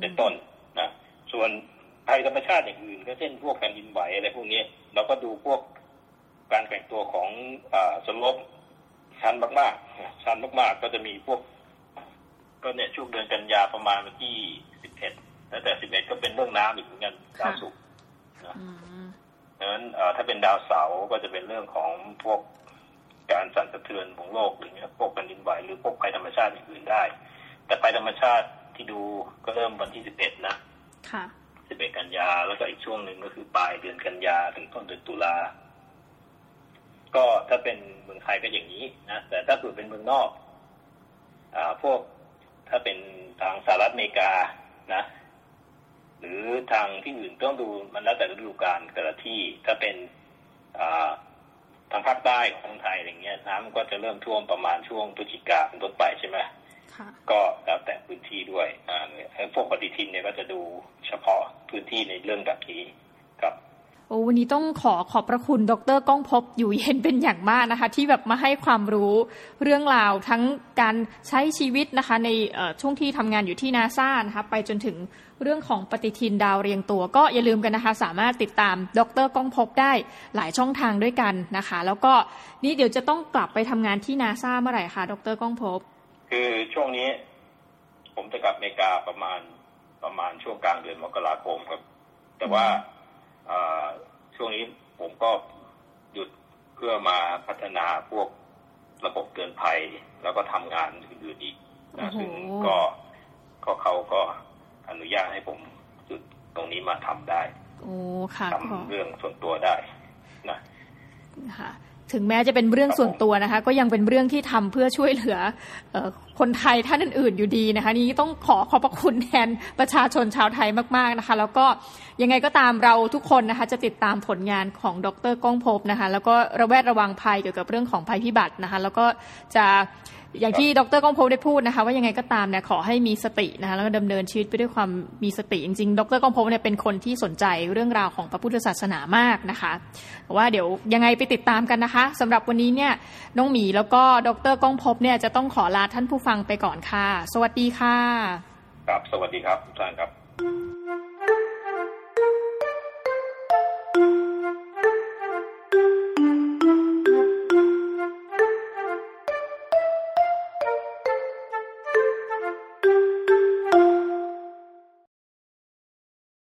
เป็นต้นนะส่วนภัยธรรมชาติอย่างอื่นก็เช่นพวกแผ่นดินไหวอะไรพวกนี้เราก็ดูพวก การแบ่งตัวของอสลบชันมากๆชันมากๆ ก็จะมีพวก ก็เนี่ยช่วงเดือนกันยาประมาณวันที่สิบเอ็ดแล้วแต่สิบเอ็ดก็เป็นเรื่องน้ำอีกเหมือนกันดาวศุกร์นะดังนั้นถ้าเป็นดาวเสาร์ก็จะเป็นเรื่องของพวกการสั่นสะเทือนของโลกหรือเงี้ยพวกแผ่นดินไหวหรือพวกภัยธรรมชาติอื่นได้ แต่ภัยธรรมชาติที่ดูก็เริ่มวันที่สิบเอ็ดนะ
ค่ะ
สิบเอ็ดกันยาแล้วก็อีกช่วงหนึ่งก็คือปลายเดือนกันยาถึงต้นเดือนตุลา ก็ถ้าเป็นเมืองไทยก็อย่างนี้นะแต่ถ้าเกิดเป็นเมืองนอกอ่าพวกถ้าเป็นทางสหรัฐอเมริกานะ หรือทางที่อื่นต้องดูมันแล้วแต่ฤดูกาลแต่ละที่ถ้าเป็นทางภาคใต้ของไทยอะไรเงี้ยน้ำก็จะเริ่มท่วมประมาณช่วงพฤศจิกาเป็นต้นไปใช่ไหมก็แล้วแต่พื้นที่ด้วยพวกปฏิทินเนี่ยก็จะดูเฉพาะพื้นที่ในเรื่องแบบนี้ครับ
โอ้วันนี้ต้องขอขอบพระคุณดรก้องพบอยู่เย็นเป็นอย่างมากนะคะ ที่แบบมาให้ความรู้เรื่องราวทั้งการใช้ชีวิตนะคะ ในช่วงที่ทำงานอยู่ที่นาซานะคะไปจนถึงเรื่องของปฏิทินดาวเรียงตัว ก็อย่าลืมกันนะคะ สามารถติดตามดรก้องพบได้หลายช่องทางด้วยกันนะคะ แล้วก็นี่เดี๋ยวจะต้องกลับไปทำงานที่นาซาเมื่อไหร่คะดรก้องพบ
คือช่วงนี้ ผมจะกลับอเมริกาประมาณประมาณช่วงกลางเดือนมกราคมครับ แต่ว่า ช่วงนี้ผมก็หยุดเพื่อมาพัฒนาพวกระบบเตือนภัย แล้วก็ทำงานอื่นๆอีกนะซึ่งก็ก็เขาก็อนุญาตให้ผมหยุดตรงนี้มาทำได้
โอ้ค่ะ
ทำเรื่องส่วนตัวได้นะ
ค่ะ ถึงแม้จะเป็นเรื่องส่วนตัวนะคะ ก็ยังเป็นเรื่องที่ทำเพื่อช่วยเหลือคนไทยท่านอื่น ๆ อยู่ดีนะคะ นี้ต้องขอขอบพระคุณแทนประชาชนชาวไทยมาก ๆนะคะ แล้วก็ยังไงก็ตามเราทุกคนนะคะ จะติดตามผลงานของดรก้องพบนะคะ แล้วก็ระแวดระวังภัยเกี่ยวกับเรื่องของภัยพิบัตินะคะ แล้วก็จะ อย่างที่ดรก้องพบได้พูดนะคะว่ายังไงก็ตามเนี่ยขอให้มีสตินะคะแล้วก็ดำเนินชีวิตไปด้วยความมีสติจริงๆ ดรก้องพบเนี่ยเป็นคนที่สนใจเรื่องราวของพระพุทธศาสนามากนะคะว่าเดี๋ยวยังไงไปติดตามกันนะคะสำหรับวันนี้เนี่ยน้องหมีแล้วก็ดรก้องพบเนี่ยจะต้องขอลาท่านผู้ฟังไปก่อนค่ะ สวัสดีค่ะ
ครับสวัสดีครับทุกท่านครับ